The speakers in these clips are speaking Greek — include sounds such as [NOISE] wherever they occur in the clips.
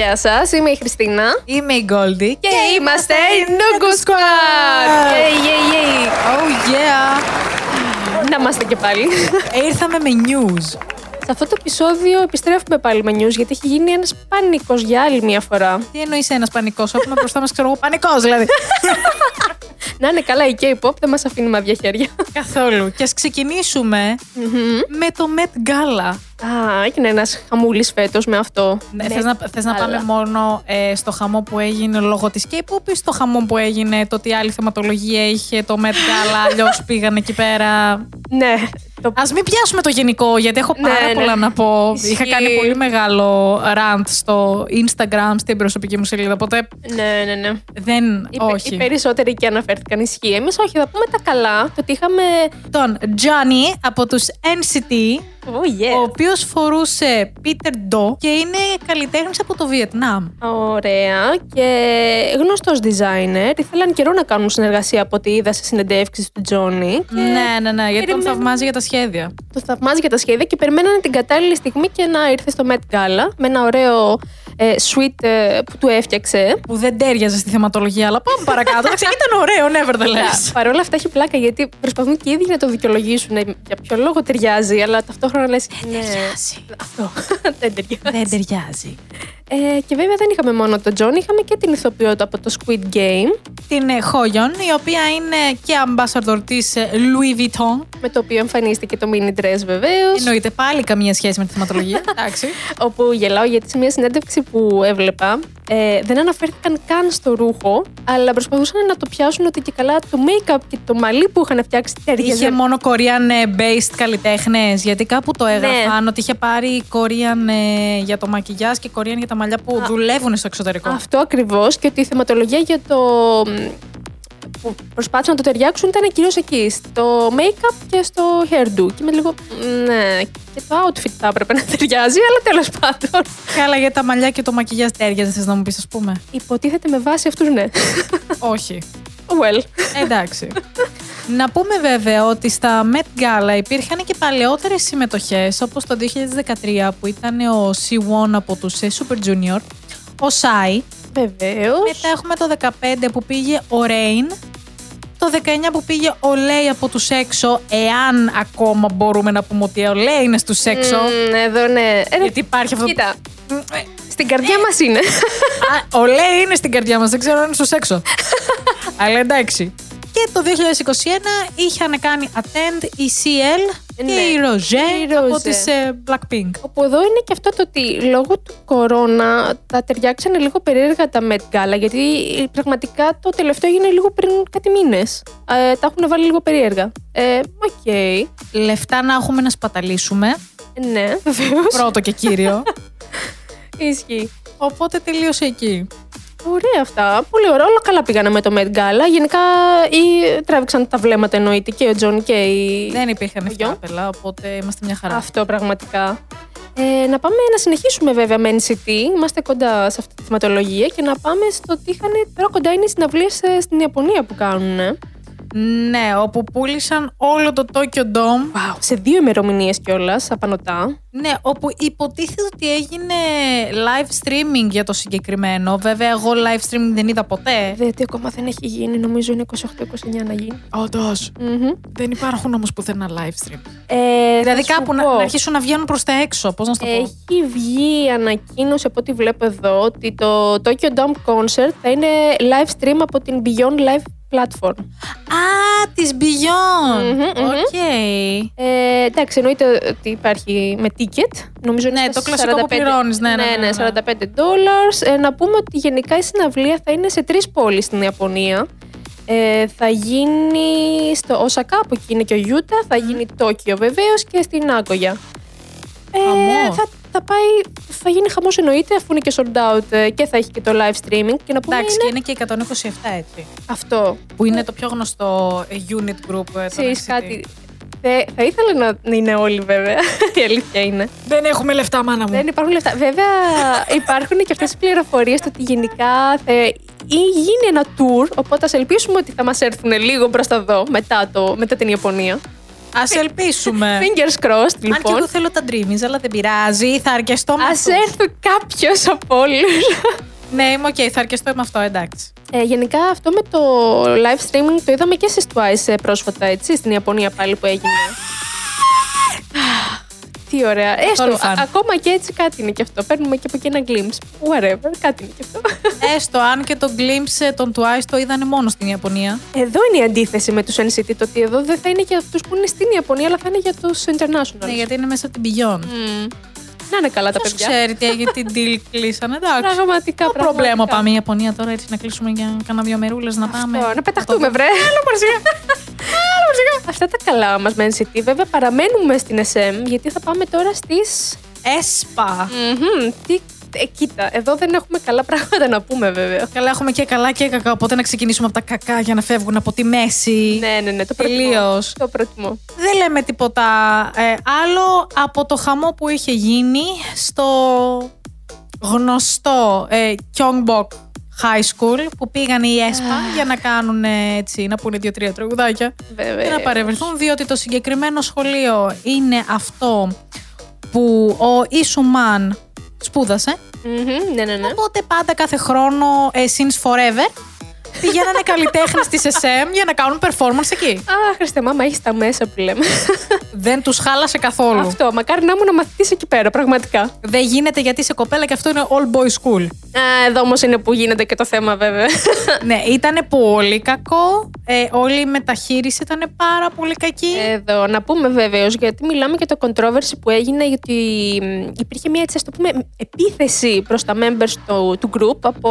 Γεια σας, είμαι η Χριστίνα. Είμαι η Γκόλντι Και είμαστε η Nugu Squad! Yay, yay, yay. Oh yeah! Να είμαστε και πάλι. Ε, Ήρθαμε με news. Σε αυτό το επεισόδιο επιστρέφουμε πάλι με news γιατί έχει γίνει ένας πανικός για άλλη μια φορά. Τι εννοείς ένας πανικός, έχουμε μπροστά μας, ξέρω εγώ, πανικός δηλαδή. Να είναι καλά η K-pop, δεν μας αφήνει με άδεια χέρια. Καθόλου. Και ας ξεκινήσουμε με το Met Gala. Α, έγινε ένας χαμούλης φέτος με αυτό. Ναι, θες να, θες να Gala. πάμε μόνο ε, στο χαμό που έγινε λόγω της K-pop ή στο χαμό που έγινε το ότι άλλη θεματολογία είχε το Met Gala, [LAUGHS] αλλιώς πήγαν εκεί πέρα; Ναι, το... Α μην πιάσουμε το γενικό, γιατί έχω Ναι, πάρα ναι. πολλά να πω. Ισχύει. Είχα κάνει πολύ μεγάλο rant στο Instagram, στην προσωπική μου σελίδα. Οπότε ναι, ναι, ναι. δεν. Οι, πε- όχι. οι περισσότεροι εκεί αναφέρθηκαν ισχύει. Εμείς όχι, θα πούμε τα καλά. Το ότι είχαμε. Τον Johnny από τους NCT, Oh, yes. ο οποίος φορούσε Peter Do και είναι καλλιτέχνης από το Βιετνάμ. Ωραία. Και γνωστός designer. Ήθελαν καιρό να κάνουν συνεργασία από ό,τι είδα σε συνεντεύξεις του Τζόνι. Και Ναι, ναι, ναι, γιατί τον περιμένω- θαυμάζει για τα σχέδια. Το θαυμάζει για τα σχέδια και περιμένανε την κατάλληλη στιγμή και να ήρθε στο Met Gala με ένα ωραίο ε, suite ε, που του έφτιαξε. Που δεν τέριαζε στη θεματολογία, αλλά πάμε παρακάτω. [LAUGHS] Εντάξει, Ήταν ωραίο, nevertheless. Παρ' όλα αυτά έχει πλάκα γιατί προσπαθούν και οι ίδιοι να το δικαιολογήσουν ε, για ποιο λόγο ταιριάζει, αλλά ταυτόχρονα λες. Ναι, αυτό. [LAUGHS] δεν ταιριάζει. Δεν ταιριάζει. Ε, και βέβαια δεν είχαμε μόνο τον Τζον, είχαμε και την ηθοποιό του από το Squid Game, Την ε, HoYeon, η οποία είναι και ambassador της ε, Louis Vuitton. με το οποίο εμφανίστηκε το mini dress βεβαίως. Εννοείται πάλι καμία σχέση με τη θεματολογία. [LAUGHS] Εντάξει. Όπου γελάω γιατί σε μια συνέντευξη που έβλεπα ε, δεν αναφέρθηκαν καν στο ρούχο, αλλά προσπαθούσαν να το πιάσουν ότι και καλά το make-up και το μαλλί που είχαν φτιάξει ταιριάζει. Είχε μόνο Korean ε, based καλλιτέχνες, γιατί κάπου το έγραφαν ότι είχε πάρει Korean ε, για το μακιγιάζ και Korean για τα μαλλιά που δουλεύουν στο εξωτερικό. Αυτό ακριβώς και ότι η θεματολογία για το. Μ, που προσπάθησαν να το ταιριάξουν ήταν κυρίως εκεί. Στο make-up και στο hairdo. Και με λίγο. Ναι, και το outfit θα έπρεπε να ταιριάζει, αλλά τέλος πάντων. Καλά, για τα μαλλιά και το μακιγιάζ τέριαζε, θες να μου πεις, ας πούμε. Υποτίθεται με βάση αυτούς, ναι. Όχι. Well. Εντάξει. Να πούμε βέβαια ότι στα Met Gala υπήρχαν και παλαιότερες συμμετοχές όπως το 2013 που ήταν ο C1 από τους ε, Super Junior, ο Psy, Βεβαίως. μετά έχουμε το 15 που πήγε ο Rain, το 19 που πήγε ο Lay από τους έξω, εάν ακόμα μπορούμε να πούμε ότι ο Lay είναι στους έξω, εδώ ναι. Ε, γιατί υπάρχει αυτό... Κοίτα, Ε, στην καρδιά μας είναι. Α, ο Λέι είναι στην καρδιά μας, δεν ξέρω αν είναι στους έξω. [LAUGHS] Αλλά εντάξει. Και το 2021 είχαν κάνει attend η CL και Ναι, η Rosé η από Rosé. τις ε, Blackpink. Όπου εδώ είναι και αυτό το ότι λόγω του κορώνα τα ταιριάξανε λίγο περίεργα τα Met Gala, γιατί πραγματικά το τελευταίο έγινε λίγο πριν κάτι μήνες. Ε, τα έχουν βάλει λίγο περίεργα. Ε, οκ. Λεφτά να έχουμε να σπαταλήσουμε, Ναι, βεβαίως. πρώτο και κύριο. [LAUGHS] Ισχύει. Οπότε τελείωσε εκεί. Ωραία αυτά. Πολύ ωραία. Όλα καλά πήγανε με το Met Gala. Γενικά ή, τράβηξαν τα βλέμματα εννοείται και ο Τζον και η. Δεν υπήρχαν Ο Γιώ. ευτράπελα, οπότε είμαστε μια χαρά. Αυτό πραγματικά. Ε, να πάμε να συνεχίσουμε βέβαια με NCT. Είμαστε κοντά σε αυτή τη θεματολογία και να πάμε στο ότι είχαν τώρα κοντά είναι οι συναυλίες στην Ιαπωνία που κάνουν. Ε. Ναι, όπου πούλησαν όλο το Tokyo Dome. Wow. Σε δύο ημερομηνίες κιόλας, απανοτά. Ναι, όπου υποτίθεται ότι έγινε live streaming για το συγκεκριμένο. Βέβαια, εγώ live streaming δεν είδα ποτέ. Γιατί ακόμα δεν έχει γίνει, νομίζω είναι 28-29 να γίνει. Όντως. Μμμ. Δεν υπάρχουν όμως πουθενά live stream. Ε, Δηλαδή θα σου κάπου να, πω. να αρχίσουν να βγαίνουν προς τα έξω. Πώς να σου το πω; Έχει βγει ανακοίνωση από ό,τι βλέπω εδώ ότι το Tokyo Dome Concert θα είναι live stream από την Beyond Live Platform. Α, της Beyond. Μμμ, μμμ. Οκ. Ε, εντάξει, εννοείται ότι υπάρχει με ticket. Νομίζω είναι Ναι, είναι το κλασικό που πληρώνεις, ναι, ναι, ναι, ναι. 45 dollars. Ε, να πούμε ότι γενικά η συναυλία θα είναι σε τρεις πόλεις στην Ιαπωνία. Ε, θα γίνει στο Όσακα, από εκεί είναι και ο Γιούτα. Θα γίνει Τόκιο βεβαίως και στη Ναγκόγια. Ε, Χαμός. θα, θα, πάει, θα γίνει χαμός εννοείται αφού είναι και sold out ε, και θα έχει και το live streaming. Και να πούμε Εντάξει, και είναι είναι και 127 έτσι. αυτό. Που είναι το πιο γνωστό ε, unit group. ε, των Ξέρεις NCT. κάτι. Θε- θα ήθελα να, να είναι όλοι βέβαια. [LAUGHS] Η αλήθεια είναι. Δεν έχουμε λεφτά, μάνα μου. Δεν υπάρχουν λεφτά. Βέβαια, υπάρχουν και αυτές τι πληροφορίες ότι γενικά θα ή γίνει ένα tour. Οπότε ας ελπίσουμε ότι θα μας έρθουν λίγο μπροστά εδώ μετά, το, μετά την Ιαπωνία. Α ελπίσουμε. Fingers crossed, Αν και λοιπόν. εγώ θέλω τα dreamies, αλλά δεν πειράζει. Θα αρκεστώ με Α αυτό. έρθει κάποιος από όλους. Ναι, είμαι οκ, θα αρκεστώ με αυτό, εντάξει. Ε, γενικά αυτό με το live streaming το είδαμε και στις Twice ε, πρόσφατα, έτσι, στην Ιαπωνία πάλι που έγινε. Τι ωραία. Έστω, Καθόλου fun. α- ακόμα και έτσι κάτι είναι και αυτό. Παίρνουμε και από εκεί ένα glimpse. Whatever, κάτι είναι και αυτό. [LAUGHS] Έστω αν και το glimpse ε, των Twice το είδανε μόνο στην Ιαπωνία. Εδώ είναι η αντίθεση με τους NCT, το ότι εδώ δεν θα είναι για αυτούς που είναι στην Ιαπωνία, αλλά θα είναι για τους international. Ναι, γιατί είναι μέσα από την Beyond. Μμμ. Να είναι καλά τα Ποιος παιδιά. ξέρει τι έγινε, τι deal [LAUGHS] κλείσανε, εντάξει. Πραγματικά, Το πραγματικά. προβλήμα πάμε η Ιαπωνία τώρα έτσι να κλείσουμε για κάνα δύο μερούλες να πάμε. Αυτό, να πεταχτούμε, βρε. [LAUGHS] Αυτά τα καλά μας με NCT. Βέβαια, παραμένουμε στην SM, γιατί θα πάμε τώρα στις Έσπα. Μμμ, Τι, ε, κοίτα, εδώ δεν έχουμε καλά πράγματα να πούμε βέβαια. Καλά, έχουμε και καλά και κακά. Οπότε να ξεκινήσουμε από τα κακά για να φεύγουν από τη μέση. Ναι, ναι, ναι, το προτιμώ. Τελείως. Το προτιμώ. Δεν λέμε τίποτα ε, άλλο από το χαμό που είχε γίνει στο γνωστό ε, Kyongbok High School που πήγαν οι ΕΣΠΑ για να κάνουν ε, έτσι, να πούνε δύο-τρία τραγουδάκια Βέβαια. και να παρευρεθούν διότι το συγκεκριμένο σχολείο είναι αυτό που ο Ισουμάν σπούδασε Μμμ, ναι, ναι, ναι. οπότε πάντα κάθε χρόνο ε, since forever πηγαίνανε καλλιτέχνες της SM για να κάνουν performance εκεί. Α, Χριστέ, μάμα, έχεις τα μέσα που λέμε. Δεν τους χάλασε καθόλου. Αυτό, μακάρι να ήμουν μαθητή εκεί πέρα, πραγματικά. Δεν γίνεται γιατί είσαι κοπέλα και αυτό είναι all boy school. Α, εδώ όμως είναι που γίνεται και το θέμα, βέβαια. ναι, ήταν πολύ κακό. Ε, όλη η μεταχείριση ήταν πάρα πολύ κακή. Εδώ, να πούμε βέβαιω, γιατί μιλάμε για το controversy που έγινε, γιατί μ, υπήρχε μια έτσι, ας το πούμε, επίθεση προς τα members του, του group από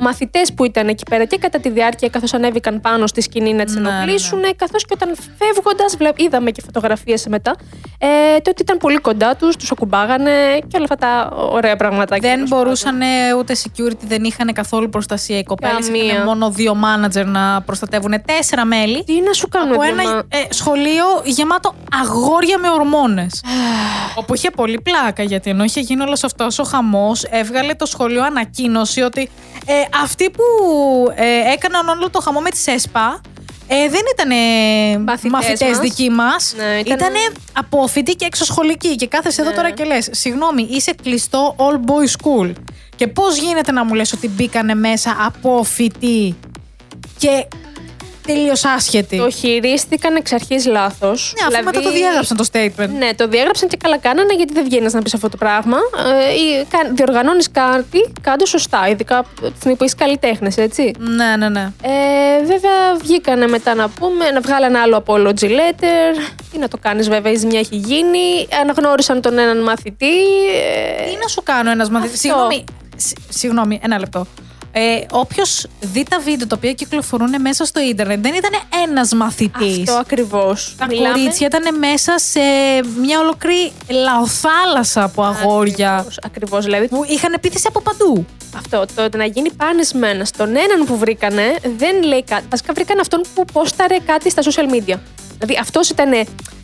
μαθητές που ήταν εκεί πέρα και κατά τη διάρκεια, καθώς ανέβηκαν πάνω στη σκηνή να τις Ναι, ναι, ναι. ενοχλήσουν, καθώς και όταν φεύγοντας, είδαμε και φωτογραφίες μετά, ε, το ότι ήταν πολύ κοντά τους, τους ακουμπάγανε και όλα αυτά τα ωραία πραγματάκια. δεν τέλος μπορούσαν ε, ούτε security, δεν είχαν καθόλου προστασία. Οι κοπέλες Καμία. είχαν μόνο δύο manager να προστατεύουν τέσσερα μέλη. Τι να σου κάνουν Από δύο ένα μα- ε, σχολείο γεμάτο αγόρια με ορμόνες. όπου είχε πολύ πλάκα γιατί ενώ είχε γίνει όλος αυτός ο χαμός, έβγαλε το σχολείο ανακοίνωση ότι ε, αυτοί που ε, έκαναν όλο το χαμό με τη ΕΣΠΑ ε, δεν ήταν Μαθητές μαθητές μας. δικοί μας. Ναι, ήταν- ήταν απόφοιτοι και εξωσχολικοί. Και κάθεσαι εδώ Ναι. τώρα και λες: Συγγνώμη, είσαι κλειστό all boy school. Και πώς γίνεται να μου λες ότι μπήκανε μέσα απόφοιτοι και τελείως άσχετοι. Το χειρίστηκαν εξ αρχής λάθος. Ναι, αφού μετά το διέγραψαν το statement. Ναι, το διέγραψαν και καλά κάνανε γιατί δεν βγαίνεις να πεις αυτό το πράγμα. Ε, Διοργανώνεις κάτι, κάτω σωστά, ειδικά από τη στιγμή που είσαι καλλιτέχνε, έτσι. Ναι, ναι, ναι. Ε, βέβαια, βγήκανε μετά να πούμε, να βγάλανε άλλο apology letter. Τι να το κάνεις, βέβαια, η ζημιά έχει γίνει. Αναγνώρισαν τον έναν μαθητή. Ε, Τι να σου κάνω ένας μαθητής. Αυτό. Συγγνώμη, σ- συγγνώμη, ένα λεπτό. Ε, Όποιος δει τα βίντεο τα οποία κυκλοφορούν μέσα στο ίντερνετ, δεν ήταν ένας μαθητής. αυτό ακριβώς. Τα κορίτσια ήταν μέσα σε μια ολόκληρη λαοθάλασσα από αγόρια Ακριβώς, δηλαδή. που είχαν επίθεση από παντού. Αυτό, το να γίνει πάνισμένα στον έναν που βρήκανε, δεν λέει κάτι. Βασικά βρήκαν αυτόν που πόσταρε κάτι στα social media. Δηλαδή αυτός ήταν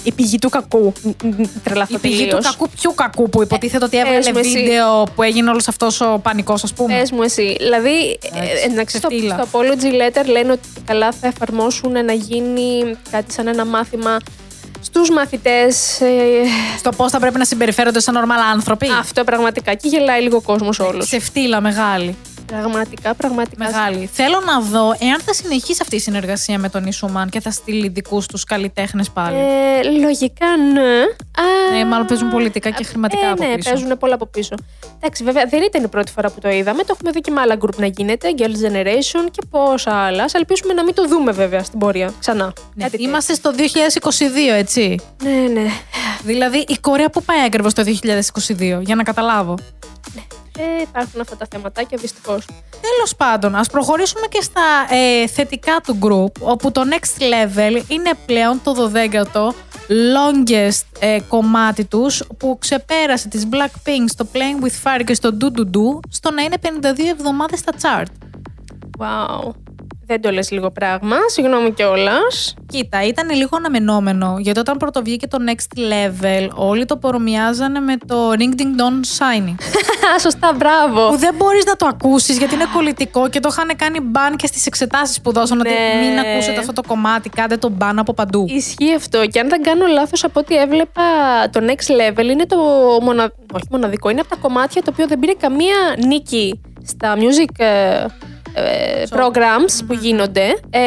η πηγή του κακού. Μ, μ, Τρελαθώ Η πηγή του τελείως. κακού, πιο κακού που υποτίθεται ότι Πες έβγαλε μου εσύ. βίντεο που έγινε όλος αυτός ο πανικός, ας πούμε. Πες μου εσύ. Δηλαδή, Εντάξει, ε, εντάξει, στο, ξεφτύλα. στο apology letter λένε ότι καλά θα εφαρμόσουν να γίνει κάτι σαν ένα μάθημα στους μαθητές. ε, Στο πώς θα πρέπει να συμπεριφέρονται σαν normal άνθρωποι. αυτό πραγματικά. Και γελάει λίγο ο κόσμος όλος. Σε φτύλα μεγάλη. Πραγματικά, πραγματικά. Μεγάλη. Θέλω να δω εάν θα συνεχίσει αυτή η συνεργασία με τον Ισουμάν και θα στείλει δικούς τους καλλιτέχνες πάλι. Ε, λογικά ναι. Α, Ε, μάλλον παίζουν πολιτικά και χρηματικά ε, από ναι, πίσω. παίζουν πολλά από πίσω. Εντάξει, βέβαια δεν ήταν η πρώτη φορά που το είδαμε. Το έχουμε δει και με άλλα group να γίνεται, Girls' Generation και πόσα άλλα. Ας ελπίσουμε να μην το δούμε βέβαια στην πορεία ξανά. Ναι, Κάτι είμαστε στο 2022, έτσι. τέτοιο. Ναι, ναι. Δηλαδή η Κορέα που πάει ακριβώς το 2022, για να καταλάβω. Ε, υπάρχουν αυτά τα θεματάκια δυστυχώς. Τέλος πάντων, ας προχωρήσουμε και στα ε, θετικά του group, όπου το next level είναι πλέον το 12ο longest ε, κομμάτι τους που ξεπέρασε τις Blackpink στο Playing with Fire και στο Do Do Do στο να είναι 52 εβδομάδες στα chart. Wow. Δεν το λες λίγο πράγμα, συγγνώμη κιόλας. Κοίτα, ήταν λίγο αναμενόμενο γιατί όταν πρώτο βγήκε το Next Level, όλοι το παρομοιάζανε με το Ring Ding Dong Shiny. [LAUGHS] Σωστά, μπράβο. που δεν μπορείς να το ακούσεις γιατί είναι κολλητικό και το είχαν κάνει ban και στις εξετάσεις που δώσαν. Ότι Ναι. μην ακούσετε αυτό το κομμάτι, κάντε το ban από παντού. Ισχύει αυτό. Και αν δεν κάνω λάθος, από ό,τι έβλεπα, το next level είναι το μονα... όχι μοναδικό. Είναι από τα κομμάτια το οποίο δεν πήρε καμία νίκη στα music ε, ε, programs που γίνονται. Ε,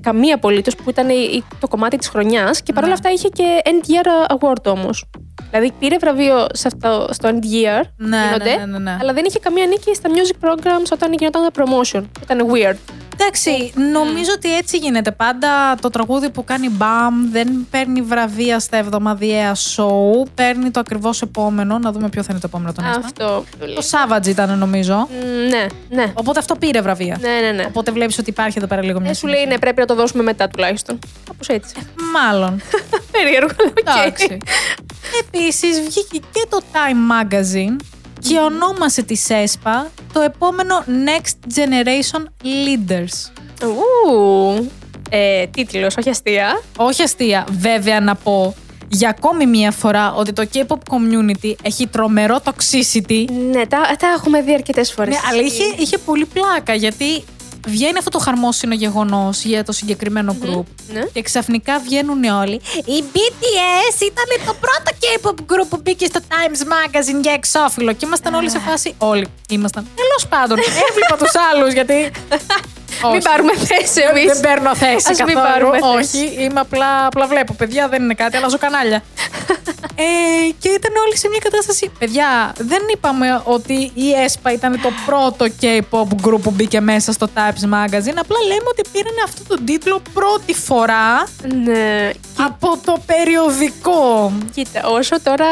καμία απολύτως που ήταν η- η- το κομμάτι της χρονιάς. Και παρόλα Ναι. αυτά είχε και End Year Award όμως. Δηλαδή πήρε βραβείο σε αυτό, στο End Year που Ναι, γίνονται, ναι, ναι, ναι, ναι. αλλά δεν είχε καμία νίκη στα music programs όταν γινόταν το promotion. Ήταν weird. Εντάξει, νομίζω ότι έτσι γίνεται. Πάντα το τραγούδι που κάνει μπαμ δεν παίρνει βραβεία στα εβδομαδιαία show. Παίρνει το ακριβώς επόμενο. Να δούμε ποιο θα είναι το επόμενο τον Έσπα. Αυτό. Το Savage ήταν νομίζω. Μ, Ναι, ναι. Οπότε αυτό πήρε βραβεία. Ναι, ναι, ναι. Οπότε βλέπεις ότι υπάρχει εδώ πέρα λίγο μια Ε, σου λέει ναι, πρέπει να το δώσουμε μετά τουλάχιστον. Κάπως έτσι. Μάλλον. [LAUGHS] Περίεργο, αλλά οκ. Εντάξει. Επίσης βγήκε και το Time Magazine και ονόμασε τις aespa το επόμενο Next Generation Leaders. Ου, ε, τίτλος, όχι αστεία. Όχι αστεία, βέβαια να πω για ακόμη μία φορά ότι το K-pop community έχει τρομερό toxicity. Ναι, τα, τα έχουμε δει αρκετές φορές. Ναι, αλλά είχε, είχε πολύ πλάκα γιατί βγαίνει αυτό το χαρμόσυνο γεγονός για το συγκεκριμένο group. Ναι. Και ξαφνικά βγαίνουν όλοι. Η BTS ήταν το πρώτο K-pop group που μπήκε στο Times Magazine για εξώφυλλο. Και ήμασταν όλοι σε φάση. Όλοι ήμασταν. Τέλος πάντων, [LAUGHS] έβλεπα τους άλλους γιατί. Μην Όχι. πάρουμε θέση Δεν- εμείς. Δεν παίρνω θέση Ας μην καθόλου. πάρουμε Όχι, θέση. είμαι απλά, απλά βλέπω. Παιδιά δεν είναι κάτι, αλλάζω κανάλια. Ε, και ήταν όλοι σε μια κατάσταση. Παιδιά, δεν είπαμε ότι η ΕΣΠΑ ήταν το πρώτο K-pop group που μπήκε μέσα στο Times Magazine. Απλά λέμε ότι πήραν αυτό τον τίτλο πρώτη φορά Ναι. από το περιοδικό. Κοίτα, όσο τώρα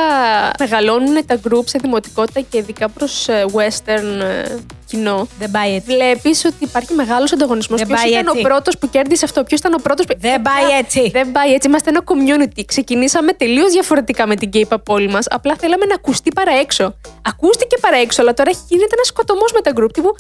μεγαλώνουν τα group σε δημοτικότητα και ειδικά προς ε, western ε, κοινό, Δεν πάει έτσι. Βλέπεις ότι υπάρχει μεγάλος ανταγωνισμός. Δεν Ποιο πάει ήταν έτσι. ο πρώτος που κέρδισε αυτό, ποιος ήταν ο πρώτος που. Δεν πάει έτσι. Δεν πάει έτσι. Είμαστε ένα community. Ξεκινήσαμε τελείως διαφορετικά με την K-pop πόλη μας. Απλά θέλαμε να ακουστεί παραέξω. Ακούστηκε παραέξω, αλλά τώρα γίνεται ένας σκοτωμός με τα group. Τύπου,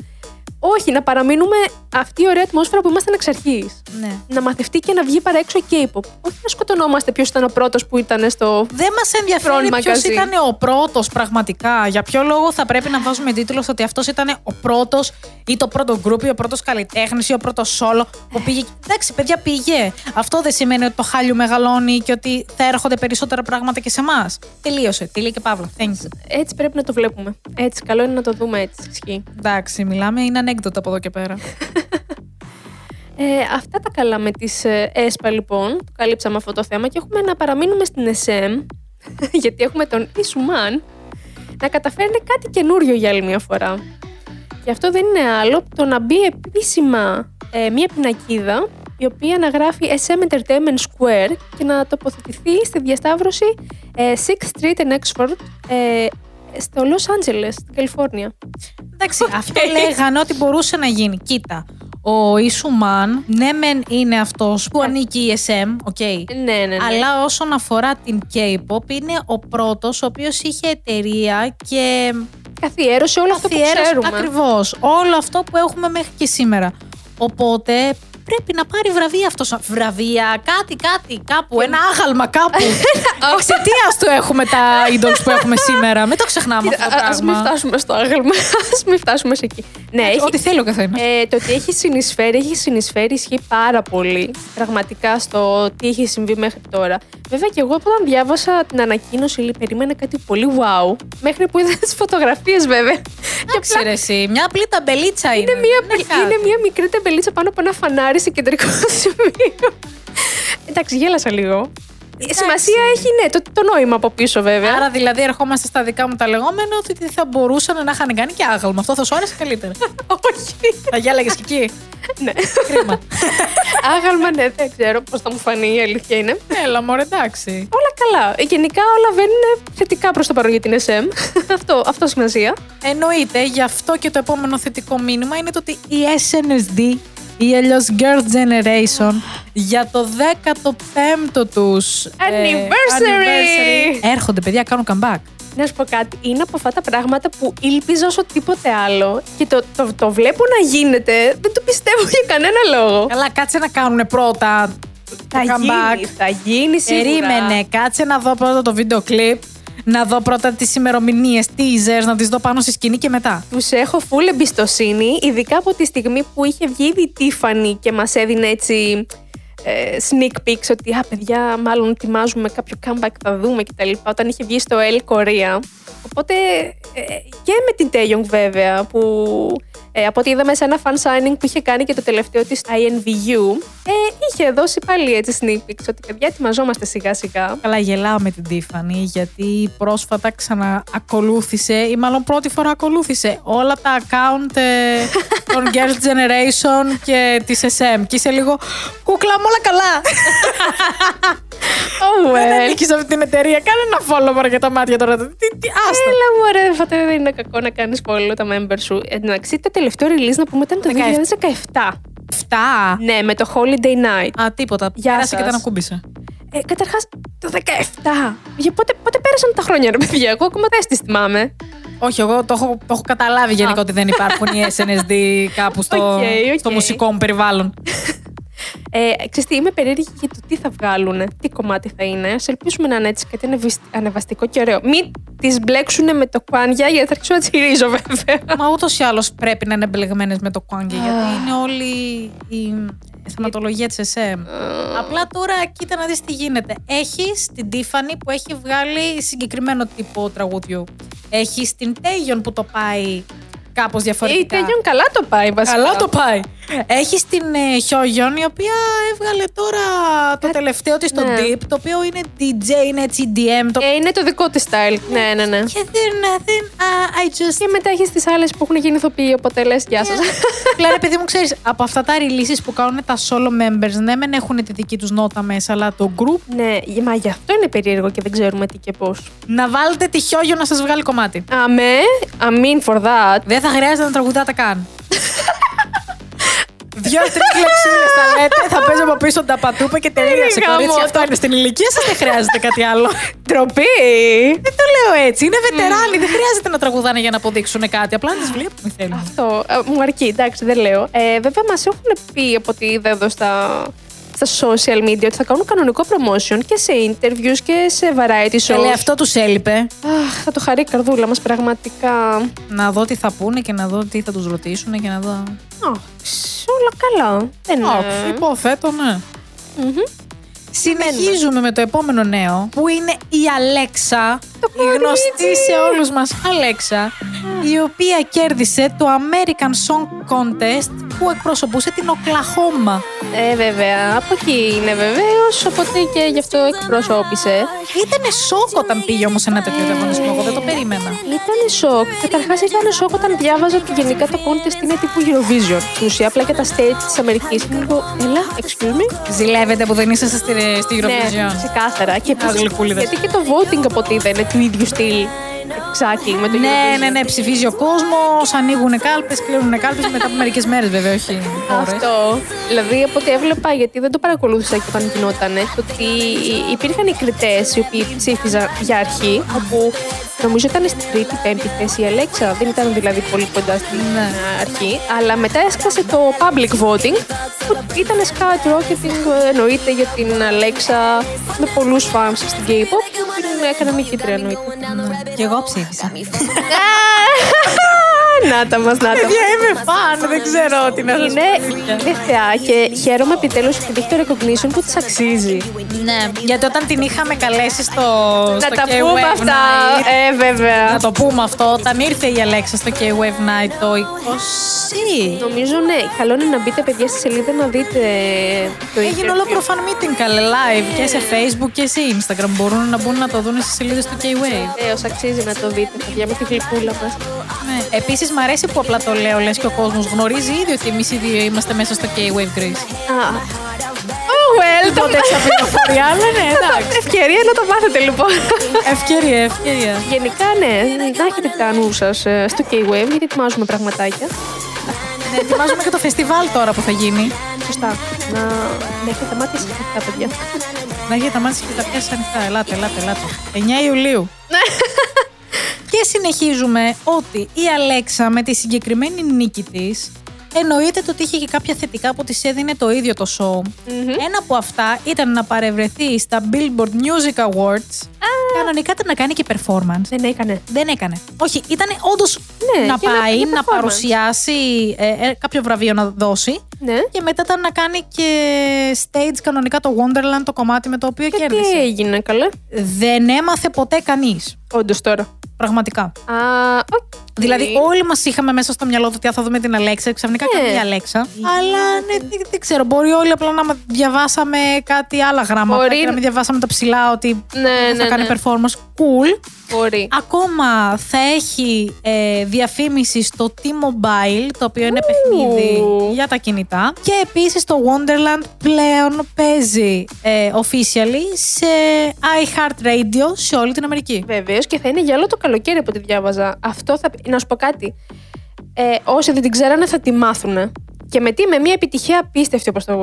όχι, να παραμείνουμε αυτή η ωραία ατμόσφαιρα που ήμασταν εξ αρχή. Ναι. Να μαθευτεί και να βγει παραέξω K-pop. Όχι να σκοτωνόμαστε ποιος ήταν ο πρώτος που ήταν στο. Δεν μας ενδιαφέρει Front ποιος magazine. ήταν ο πρώτος πραγματικά. Για ποιο λόγο θα πρέπει να βάζουμε τίτλος ότι αυτός ήταν ο πρώτος ή το πρώτο group ή ο πρώτος καλλιτέχνης ή ο πρώτος solo που πήγε. Εντάξει, παιδιά, πήγε. Αυτό δεν σημαίνει ότι το χάλιο μεγαλώνει και ότι θα έρχονται περισσότερα πράγματα και σε εμάς. Τελείωσε. Τελεία και παύλα. Thank you. Έτσι πρέπει να το βλέπουμε. Έτσι, καλό είναι να το δούμε έτσι. Ισχύει. Εντάξει, μιλάμε, είναι ανέκδοτα από εδώ και πέρα. [LAUGHS] Ε, αυτά τα καλά με τις ε, ΕΣΠΑ λοιπόν, το καλύψαμε αυτό το θέμα και έχουμε να παραμείνουμε στην SM, [LAUGHS] γιατί έχουμε τον Ισουμάν, να καταφέρνει κάτι καινούριο για άλλη μια φορά. Και αυτό δεν είναι άλλο από το να μπει επίσημα ε, μια πινακίδα η οποία να γράφει SM Entertainment Square και να τοποθετηθεί στη διασταύρωση ε, 6th Street and Oxford ε, στο Los Angeles, στην Καλιφόρνια. Εντάξει, [LAUGHS] αυτό λέγανε ότι μπορούσε να γίνει. Κοίτα, ο Lee Soo Man, ναι, μεν είναι αυτός που ανήκει η SM, OK. Ναι, ναι, ναι. Αλλά όσον αφορά την K-pop, είναι ο πρώτος ο οποίος είχε εταιρεία και Καθιέρωσε όλο αυτό που ξέρουμε. ακριβώς όλο αυτό που έχουμε μέχρι και σήμερα. Οπότε πρέπει να πάρει βραβεία αυτός. Βραβεία, κάτι, κάτι, κάπου, ένα άγαλμα κάπου. [LAUGHS] Εξαιτία του έχουμε τα [LAUGHS] idols που έχουμε σήμερα. Μην το ξεχνάμε αυτό το Α μην πράγμα. φτάσουμε στο άγαλμα. [LAUGHS] Α μην φτάσουμε σε εκεί. Ναι, έχει, Ό,τι θέλει ο καθένα. ε, το ότι έχει συνεισφέρει, έχει συνεισφέρει ισχύει πάρα πολύ πραγματικά στο τι έχει συμβεί μέχρι τώρα. Βέβαια και εγώ όταν διάβασα την ανακοίνωση, λέει, περίμενα κάτι πολύ wow. Μέχρι που είδα τις φωτογραφίες βέβαια. και Εντάξει, ρε, εσύ, μια απλή ταμπελίτσα είναι. είναι μια, Δεν είναι κάτι. είναι μια μικρή τεμπελίτσα πάνω από ένα φανάρι σε κεντρικό [LAUGHS] σημείο. Εντάξει, γέλασα λίγο. Η Σημασία έχει, ναι, το, το νόημα από πίσω βέβαια. Άρα δηλαδή ερχόμαστε στα δικά μου τα λεγόμενα ότι θα μπορούσαν να είχαν κάνει και άγαλμα. Αυτό θα σου άρεσε καλύτερα. [LAUGHS] Όχι. θα γέλαγες και εκεί; ναι. Κρίμα. [LAUGHS] Άγαλμα, ναι, δεν ξέρω πώς θα μου φανεί η αλήθεια είναι. Έλα, μωρέ, εντάξει. Όλα καλά. Ε, Γενικά όλα βαίνουν θετικά προς το παρόν για την SM. αυτό, αυτό σημασία. Εννοείται, γι' αυτό και το επόμενο θετικό μήνυμα είναι το ότι η SNSD ή αλλιώ Girls Generation για το 15ο τους ε, Anniversary! anniversary έρχονται παιδιά, κάνουν comeback. Να σου πω κάτι. Είναι από αυτά τα πράγματα που ήλπιζα όσο τίποτε άλλο και το, το, το βλέπω να γίνεται. Δεν το πιστεύω για κανένα λόγο. Καλά, κάτσε να κάνουν πρώτα Θα το comeback. γίνει, θα γίνει σίγουρα. Περίμενε, κάτσε να δω πρώτα το βίντεο κλιπ. Να δω πρώτα τις ημερομηνίες, teasers, να τις δω πάνω στη σκηνή και μετά. Τους έχω full εμπιστοσύνη, ειδικά από τη στιγμή που είχε βγει ήδη η Tiffany και μας έδινε έτσι ε, sneak peeks ότι α, παιδιά, μάλλον ετοιμάζουμε κάποιο comeback, θα δούμε κτλ. Όταν είχε βγει στο El Korea. Οπότε ε, και με την Taeyong βέβαια, που ε, από ό,τι είδαμε σε ένα fan signing που είχε κάνει και το τελευταίο της INVU, ε, είχε δώσει πάλι έτσι sneak peeks ότι παιδιά ετοιμαζόμαστε σιγά σιγά. Καλά, γελάω με την Tiffany γιατί πρόσφατα ξαναακολούθησε ή μάλλον πρώτη φορά ακολούθησε όλα τα account ε, [LAUGHS] των Girls' Generation και της SM. Και είσαι λίγο κούκλα μου όλα καλά. [LAUGHS] Oh, Δεν well. ανήκει σε αυτή την εταιρεία. Κάνε ένα follow για τα μάτια τώρα. Τι, τι, άστα. Έλα μου ρε Φάτε, δεν είναι κακό να κάνεις follow τα members σου. Εντάξει, το τελευταίο release να πούμε ήταν το 2017. Φτου. Ναι, με το Holiday Night. Α, τίποτα. Γεια Πέρασε και σας. δεν ακούμπησε. Ε, Καταρχάς, το 17. Για πότε, πότε πέρασαν τα χρόνια, ρε παιδιά; Εγώ ακόμα δεν τις θυμάμαι. Όχι, εγώ το έχω, το έχω καταλάβει γενικά Α. ότι δεν υπάρχουν οι [LAUGHS] SNSD κάπου στο, OK, OK. στο μουσικό μου περιβάλλον. Ε, ξέρεις τι, είμαι περίεργη για το τι θα βγάλουν, τι κομμάτι θα είναι. Α ελπίσουμε να είναι έτσι κάτι ανεβισ- ανεβαστικό και ωραίο. Μην τις μπλέξουν με το κουάνια, γιατί θα αρχίσω να τσιρίζω, βέβαια. Μα ούτως ή άλλως πρέπει να είναι μπλεγμένες με το Κόγκι, γιατί είναι όλη η θεματολογία της SM. Απλά τώρα κοίτα να δεις τι γίνεται. Έχεις την Tiffany που έχει βγάλει συγκεκριμένο τύπο τραγουδιού. Έχεις την Taeyeon που το πάει κάπως Η διαφορετικά. Τέγιον καλά το πάει, βασικά. Καλά το πάει. [LAUGHS] Έχεις την ε, Hyojun, η οποία έβγαλε τώρα το Κάτι- τελευταίο της στο ναι. Deep, το οποίο είναι DJ, είναι έτσι EDM. Το... Ε, είναι το δικό της style. Ναι, ναι, ναι. Και δεν, δεν, uh, I just... Και μετά έχεις τις άλλες που έχουν γίνει ηθοποιοί, οπότε λες, γεια σας. [LAUGHS] Πλέον, επειδή μου ξέρεις, από αυτά τα releases που κάνουν τα solo members, ναι, μεν έχουν τη δική τους νότα μέσα, αλλά το group ναι, μα γι' αυτό είναι περίεργο και δεν ξέρουμε τι και πώς. να βάλετε τη Hyojun να σας βγάλει κομμάτι. Αμέ, I mean for that. Δεν θα χρειάζεται να τραγουδάτε καν. Δύο-τρει λεξούλες θα λέτε, θα παίζω από πίσω τα πατούπα και τελείωσε. Γαμώ Κορίτσι, το. αυτό είναι στην ηλικία σας, δεν χρειάζεται κάτι άλλο. Τροπή! Δεν το λέω έτσι. Είναι βετεράνοι. Δεν χρειάζεται να τραγουδάνε για να αποδείξουν κάτι. Απλά να τις βλέπουμε θέλουν. Αυτό ε, μου αρκεί, εντάξει, δεν λέω. Ε, βέβαια, μας έχουν πει από ό,τι είδα εδώ στα, στα social media ότι θα κάνουν κανονικό promotion και σε interviews και σε variety shows. Καλέ, αυτό τους έλειπε. Αχ, θα το χαρεί η καρδούλα μας, πραγματικά. Να δω τι θα πούνε και να δω τι θα τους ρωτήσουν και να δω. Αχ, όλα καλά. Δεν Όχι, υποθέτω, ναι. Μμμ. Συνεχίζουμε με το επόμενο νέο που είναι η Αλέξα. Το η γνωστή κορίτσι. σε όλους μας Αλέξα, η οποία κέρδισε το American Song Contest που εκπροσωπούσε την Οκλαχώμα. Ε, βέβαια. Από εκεί είναι βεβαίως, οπότε και γι' αυτό εκπροσώπησε. Ήτανε σοκ όταν πήγε όμως σε ένα τέτοιο διαγωνισμό, εγώ δεν το περίμενα. Ήταν σοκ. Καταρχάς ήταν σοκ όταν διάβαζα ότι γενικά το contest είναι τύπου Eurovision. Στην ουσία, απλά και τα stage της Αμερικής. Και λίγο, έλα, excuse me. Ζηλεύετε που δεν είσαστε στη, στη Eurovision. Ναι, ξεκάθαρα. Και επίσης, γλυκούλιδες. γιατί και το voting από ό,τι είδα είναι του ίδιου στυλ. Exactly, με το Ναι, Eurovision. ναι, ναι, ψηφίζει ο κόσμος, ανοίγουν κάλπες, κλείνουν κάλπες μετά από μερικές μέρες βέβαια, όχι ώρες. Αυτό. Δηλαδή, από ό,τι έβλεπα, γιατί δεν το παρακολούθησα και όταν γινόταν, το ότι υπήρχαν οι κριτές οι οποίοι ψήφιζαν για αρχή, όπου νομίζω ήταν στην τρίτη, πέμπτη θέση η Αλέξα. Δεν ήταν δηλαδή πολύ κοντά στην Ναι. αρχή. Αλλά μετά έσκασε το public voting, που ήταν skyrocketing εννοείται για την Αλέξα με πολλούς fans στην K-pop. Την έκανα νικήτρια εννοείται. Και εγώ ψήφισα. να [LAUGHS] τα μας, να τα μας. Παιδιά, είμαι φαν, δεν ξέρω τι να σας Είναι είναι θεά και χαίρομαι επιτέλους που έχει το recognition που της αξίζει. Ναι, γιατί όταν την είχαμε καλέσει στο, Να στο τα K-Wave πούμε αυτά. Night, Ε, βέβαια. να το πούμε αυτό, όταν ήρθε η Αλέξα στο K-Wave Night το 20. Νομίζω ναι, καλό είναι να μπείτε παιδιά στη σελίδα να δείτε το Έγινε interview. ολόκληρο fan meeting καλέ live και σε facebook και σε instagram μπορούν να μπουν να το δουν στις σελίδες του K-Wave. Βεβαίως, αξίζει να το δείτε, παιδιά, με τη γλυκούλα μας. Ναι. Επίσης μ' αρέσει που απλά το λέω λες και ο κόσμος γνωρίζει ήδη ότι εμείς οι δύο είμαστε μέσα στο K-Wave Greece. Α, oh well, το Οπότε [LAUGHS] έξα πληροφορία, αλλά ναι, εντάξει. Ευκαιρία να το μάθετε λοιπόν. ευκαιρία, ευκαιρία. Γενικά, ναι, να έχετε τα νου σας στο K-Wave, γιατί ετοιμάζουμε πραγματάκια. Ναι, ετοιμάζουμε και το φεστιβάλ τώρα που θα γίνει. Σωστά. Να, να έχετε τα μάτια σας ανοιχτά, παιδιά. Να έχει τα μάτια και τα πιάσει ανοιχτά. Ελάτε, ελάτε, ελάτε. 9 Ιουλίου. Και συνεχίζουμε ότι η Αλέξα με τη συγκεκριμένη νίκη της εννοείται το ότι είχε και κάποια θετικά που της έδινε το ίδιο το show. Ένα από αυτά ήταν να παρευρεθεί στα Billboard Music Awards. Κανονικά ήταν να κάνει και performance. Δεν έκανε. Δεν έκανε. Όχι, ήταν όντως Ναι, να και να πάει κάνει να, performance. παρουσιάσει ε, ε, κάποιο βραβείο να δώσει. Ναι. Και μετά ήταν να κάνει και stage κανονικά το Wonderland, το κομμάτι με το οποίο Και τι κέρδισε. έγινε, καλά. Δεν έμαθε ποτέ κανείς. Όντως τώρα. Πραγματικά. Α, οκ. Δηλαδή, όλοι μας είχαμε μέσα στο μυαλό του ότι θα δούμε την AleXa. Ξαφνικά Ναι. κάνουμε η AleXa. Αλλά ναι, δεν, δεν ξέρω. Μπορεί όλοι απλά να διαβάσαμε κάτι άλλα γράμματα. Μπορεί. Και να μην διαβάσαμε τα ψηλά ότι Ναι, δεν θα ναι, κάνει ναι. performance. Cool. Μπορεί. Ακόμα θα έχει ε, διαφήμιση στο T-Mobile, το οποίο είναι παιχνίδι για τα κινητά. Και επίσης το Wonderland πλέον παίζει ε, officially σε iHeartRadio σε όλη την Αμερική. Βεβαίως και θα είναι για όλο το καλοκαίρι από ό,τι διάβαζα. Αυτό θα. Να σου πω κάτι. Ε, όσοι δεν την ξέρανε θα τη μάθουν. Και με τι, με μια επιτυχία απίστευτη όπως το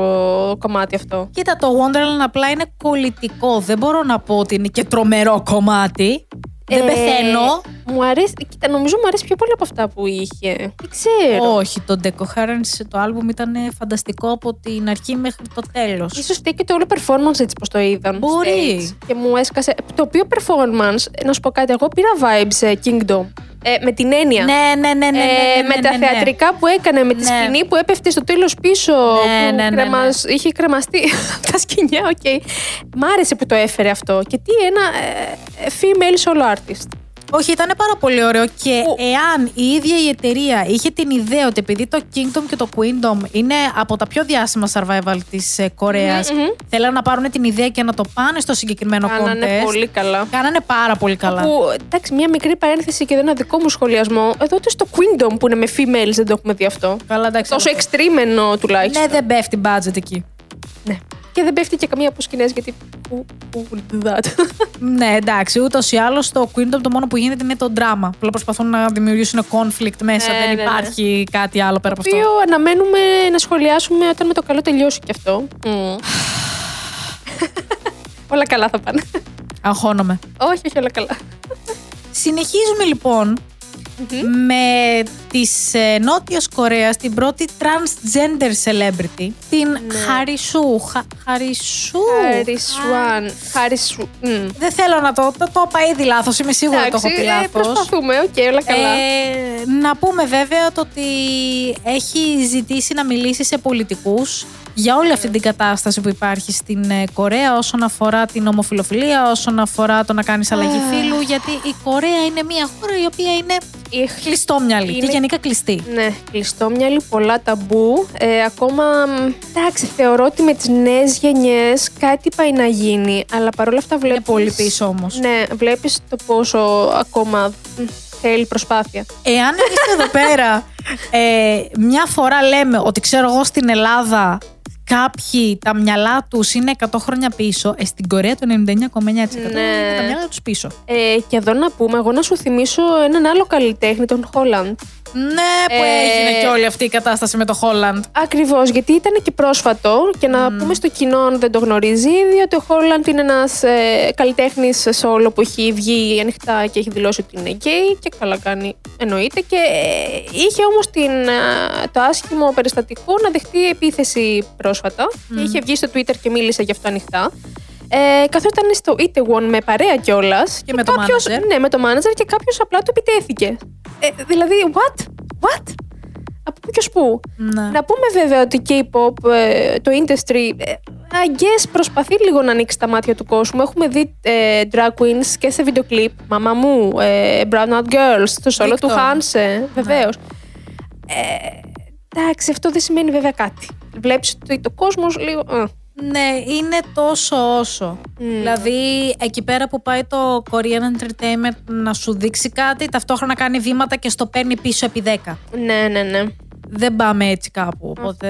κομμάτι αυτό. Κοίτα, το Wonderland απλά είναι κολλητικό. Δεν μπορώ να πω ότι είναι και τρομερό κομμάτι. Δεν Ε, πεθαίνω. Μου αρέσει, κοίτα, νομίζω μου αρέσει πιο πολύ από αυτά που είχε. Δεν ξέρω. Όχι, το Deco Harens, το άλμπουμ ήταν φανταστικό από την αρχή μέχρι το τέλος. Ίσως φταίει και το όλο performance έτσι πως το είδαν. Μπορεί. stage. Και μου έσκασε. Το οποίο performance, να σου πω κάτι, εγώ πήρα vibes ε, Kingdom. Ε, με την έννοια. Ναι, ναι, ναι, ναι, ναι, Ε, ναι, με ναι, τα ναι, ναι. θεατρικά που έκανε, με τη Ναι. σκηνή που έπεφτε στο τέλος πίσω. Ναι, που ναι, ναι, ναι. κρεμας- είχε κρεμαστεί [LAUGHS] από τα σκηνιά, οκ. Μ' άρεσε που το έφερε αυτό. Και τι ένα ε, female solo artist. Όχι, ήταν πάρα πολύ ωραίο και Που- εάν η ίδια η εταιρεία είχε την ιδέα ότι επειδή το Kingdom και το Queendom είναι από τα πιο διάσημα survival της ε, κορεας Μμμ, μμμ. θέλαν να πάρουν την ιδέα και να το πάνε στο συγκεκριμένο Κάνανε contest. πολύ καλά. Κάνανε πάρα πολύ καλά. Που, εντάξει, μια μικρή παρένθεση και δεν είναι δικό μου σχολιασμό. Εδώ ούτε στο Kingdom που είναι με females δεν το έχουμε δει αυτό. Καλά, εντάξει. Τόσο αλλά- extreme εννοώ τουλάχιστον. Ναι, δεν πέφτει budget εκεί. Ναι. Και δεν πέφτει και καμία από σκηνές γιατί. Who, who would do that? ναι, εντάξει, ούτως ή άλλως το Queendom το μόνο που γίνεται είναι το drama. Απλά προσπαθούν να δημιουργήσουν conflict μέσα. Ναι, δεν ναι, ναι. υπάρχει κάτι άλλο πέρα από Το οποίο αυτό. αναμένουμε να σχολιάσουμε όταν με το καλό τελειώσει και αυτό. [LAUGHS] όλα καλά θα πάνε. Αγχώνομαι. όχι, όχι, όλα καλά. Συνεχίζουμε λοιπόν με της ε, Νότιας Κορέας την πρώτη transgender celebrity, την Harisu. Χα, Harisu. Χαρισουάν. Harisu. μμ. Δεν θέλω να το, το, το είπα ήδη λάθος, είμαι σίγουρη ότι το έχω Εντάξει, πει ε, λάθος. προσπαθούμε, οκ, όλα καλά. Ε, να πούμε βέβαια το ότι έχει ζητήσει να μιλήσει σε πολιτικούς για όλη αυτή την κατάσταση που υπάρχει στην ε, Κορέα όσον αφορά την ομοφιλοφιλία, όσον αφορά το να κάνεις αλλαγή φύλου, γιατί η Κορέα είναι μια χώρα η οποία είναι Η- κλειστόμυαλη και Είναι- γενικά κλειστή. Ναι, κλειστόμυαλη, πολλά ταμπού. Ε, ακόμα, μ, εντάξει, θεωρώ ότι με τις νέες γενιές κάτι πάει να γίνει, αλλά παρόλα αυτά βλέπεις... πολύ πίσω όμως. Ναι, βλέπεις το πόσο ακόμα μ, θέλει προσπάθεια. Εάν εμείς εδώ πέρα ε, μια φορά λέμε ότι ξέρω εγώ στην Ελλάδα κάποιοι τα μυαλά τους είναι 100 χρόνια πίσω, ε, στην Κορέα το 99,9% Ναι. είναι τα μυαλά τους πίσω. Ε, και εδώ να πούμε, εγώ να σου θυμίσω έναν άλλο καλλιτέχνη, τον Χόλαντ. Ναι, που Ε, έγινε και όλη αυτή η κατάσταση με το Χόλαντ. Ακριβώς, γιατί ήταν και πρόσφατο και να πούμε στο κοινό, αν δεν το γνωρίζει ήδη, ότι ο Χόλαντ είναι ένας ε, καλλιτέχνης solo που έχει βγει ανοιχτά και έχει δηλώσει ότι είναι γκέι και καλά κάνει, εννοείται. Και ε, είχε όμως το άσχημο περιστατικό να δεχτεί επίθεση πρόσφατα. Και είχε βγει στο Twitter και μίλησε γι' αυτό ανοιχτά. Ε, Καθώς ήταν στο Itaewon με παρέα κιόλας. Και με το manager. Ναι, με το manager και κάποιος απλά του επιτέθηκε. Ε, δηλαδή, what? What? Από πού και ως πού. Ναι. Να πούμε βέβαια ότι K-pop, ε, το industry, ε, I guess προσπαθεί λίγο να ανοίξει τα μάτια του κόσμου. Έχουμε δει ε, drag queens και σε βίντεο κλιπ. Μαμά μου, ε, Brown Out Girls, το solo του Victor. Hanse, βεβαίως. Ε, εντάξει, αυτό δεν σημαίνει βέβαια κάτι. Βλέπεις ότι το κόσμος λίγο... ε, Ναι, είναι τόσο όσο. Δηλαδή, εκεί πέρα που πάει το Korean Entertainment να σου δείξει κάτι, ταυτόχρονα κάνει βήματα και στο παίρνει πίσω επί 10. ναι, ναι, ναι. Δεν πάμε έτσι κάπου. Οπότε,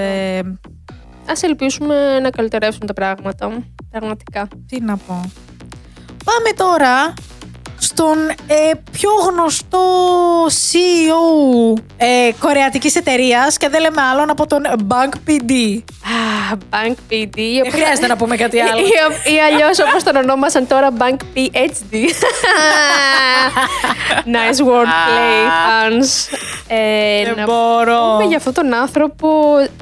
Ας ελπίσουμε να καλυτερεύσουν τα πράγματα. Πραγματικά. τι να πω. Πάμε τώρα στον ε, πιο γνωστό CEO ε, κορεατικής εταιρείας και δεν λέμε άλλον από τον Bank PD. Α, Bank PD. η Δεν οποία- χρειάζεται να πούμε κάτι άλλο. Ή, ή αλλιώς όπως τον ονόμασαν τώρα Bank PhD. [LAUGHS] nice wordplay, fans. Ε, Δεν να μπορώ. πούμε για αυτόν τον άνθρωπο.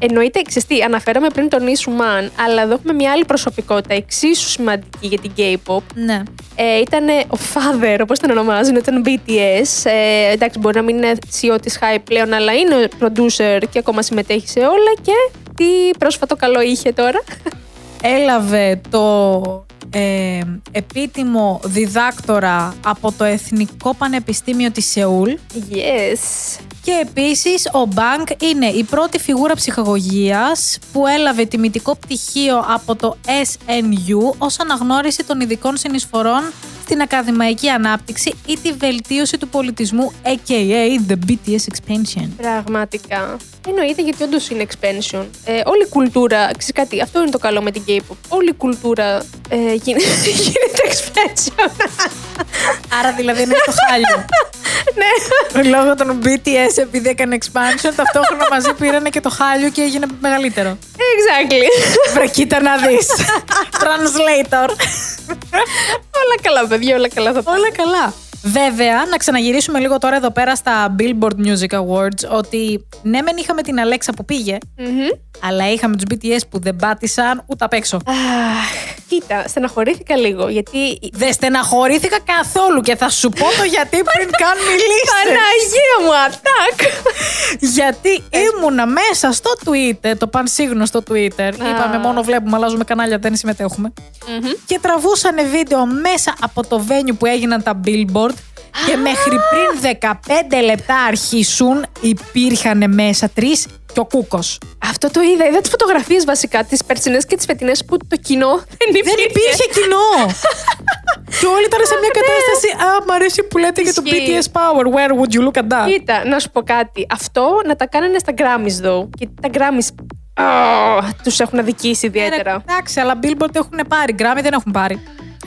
Εννοείται, ξέρεις τι, αναφέραμε πριν τον Issue Man, αλλά εδώ έχουμε μια άλλη προσωπικότητα εξίσου σημαντική για την K-pop. Ναι. Ε, ήταν ο father, όπως τον ονομάζουν, τον BTS. Ε, εντάξει, μπορεί να μην είναι CEO της Hype πλέον, αλλά είναι producer και ακόμα συμμετέχει σε όλα. Και τι πρόσφατο καλό είχε τώρα. Έλαβε το ε, επίτιμο διδάκτορα από το Εθνικό Πανεπιστήμιο της Σεούλ Yes. και επίσης ο Μπανκ είναι η πρώτη φιγούρα ψυχαγωγίας που έλαβε τιμητικό πτυχίο από το SNU ως αναγνώριση των ειδικών συνεισφορών στην ακαδημαϊκή ανάπτυξη ή τη βελτίωση του πολιτισμού aka the BTS expansion. Πραγματικά. Εννοείται γιατί όντως είναι expansion. Ε, όλη η κουλτούρα, ξέρεις κάτι, αυτό είναι το καλό με την K-pop. Όλη η κουλτούρα ε, γίνεται, [LAUGHS] γίνεται expansion. Άρα δηλαδή είναι το χάλιο. [LAUGHS] ναι. Λόγω των BTS επειδή έκανε expansion, ταυτόχρονα μαζί πήρανε και το χάλιο και έγινε μεγαλύτερο. Exactly. Βρε κοίτα να δεις. [LAUGHS] Translator. όλα καλά, παιδιά, όλα καλά θα πάνε. Όλα καλά. Βέβαια, να ξαναγυρίσουμε λίγο τώρα εδώ πέρα στα Billboard Music Awards ότι ναι μεν είχαμε την Αλέξα που πήγε, Μμμ. αλλά είχαμε τους BTS που δεν πάτησαν ούτε απ' έξω. Αχ, κοίτα, στεναχωρήθηκα λίγο γιατί. Δεν στεναχωρήθηκα καθόλου και θα σου πω το γιατί πριν καν μιλήσεις. Παναγία μου, ατάκ! Γιατί ήμουνα μέσα στο Twitter, το πανσύγνωστο Twitter. Είπαμε μόνο βλέπουμε, αλλάζουμε κανάλια, δεν συμμετέχουμε. Και τραβούσανε βίντεο μέσα από το venue που έγιναν τα billboard. Και μέχρι πριν 15 λεπτά αρχίσουν υπήρχαν μέσα τρεις και ο Κούκος. Αυτό το είδα. Είδα τις φωτογραφίες βασικά, τις περσινές και τις φετινές που το κοινό δεν υπήρχε. Δεν υπήρχε κοινό. [LAUGHS] και όλοι ήταν σε μια κατάσταση. Α, μ' αρέσει που λέτε για το Ισχύει. BTS Power. Where would you look at that? Κοίτα, να σου πω κάτι. Αυτό να τα κάνανε στα Grammys, though. Και τα Grammys oh, τους έχουν αδικήσει ιδιαίτερα. Ε, Εντάξει, αλλά Billboard έχουν πάρει. Grammy δεν έχουν πάρει.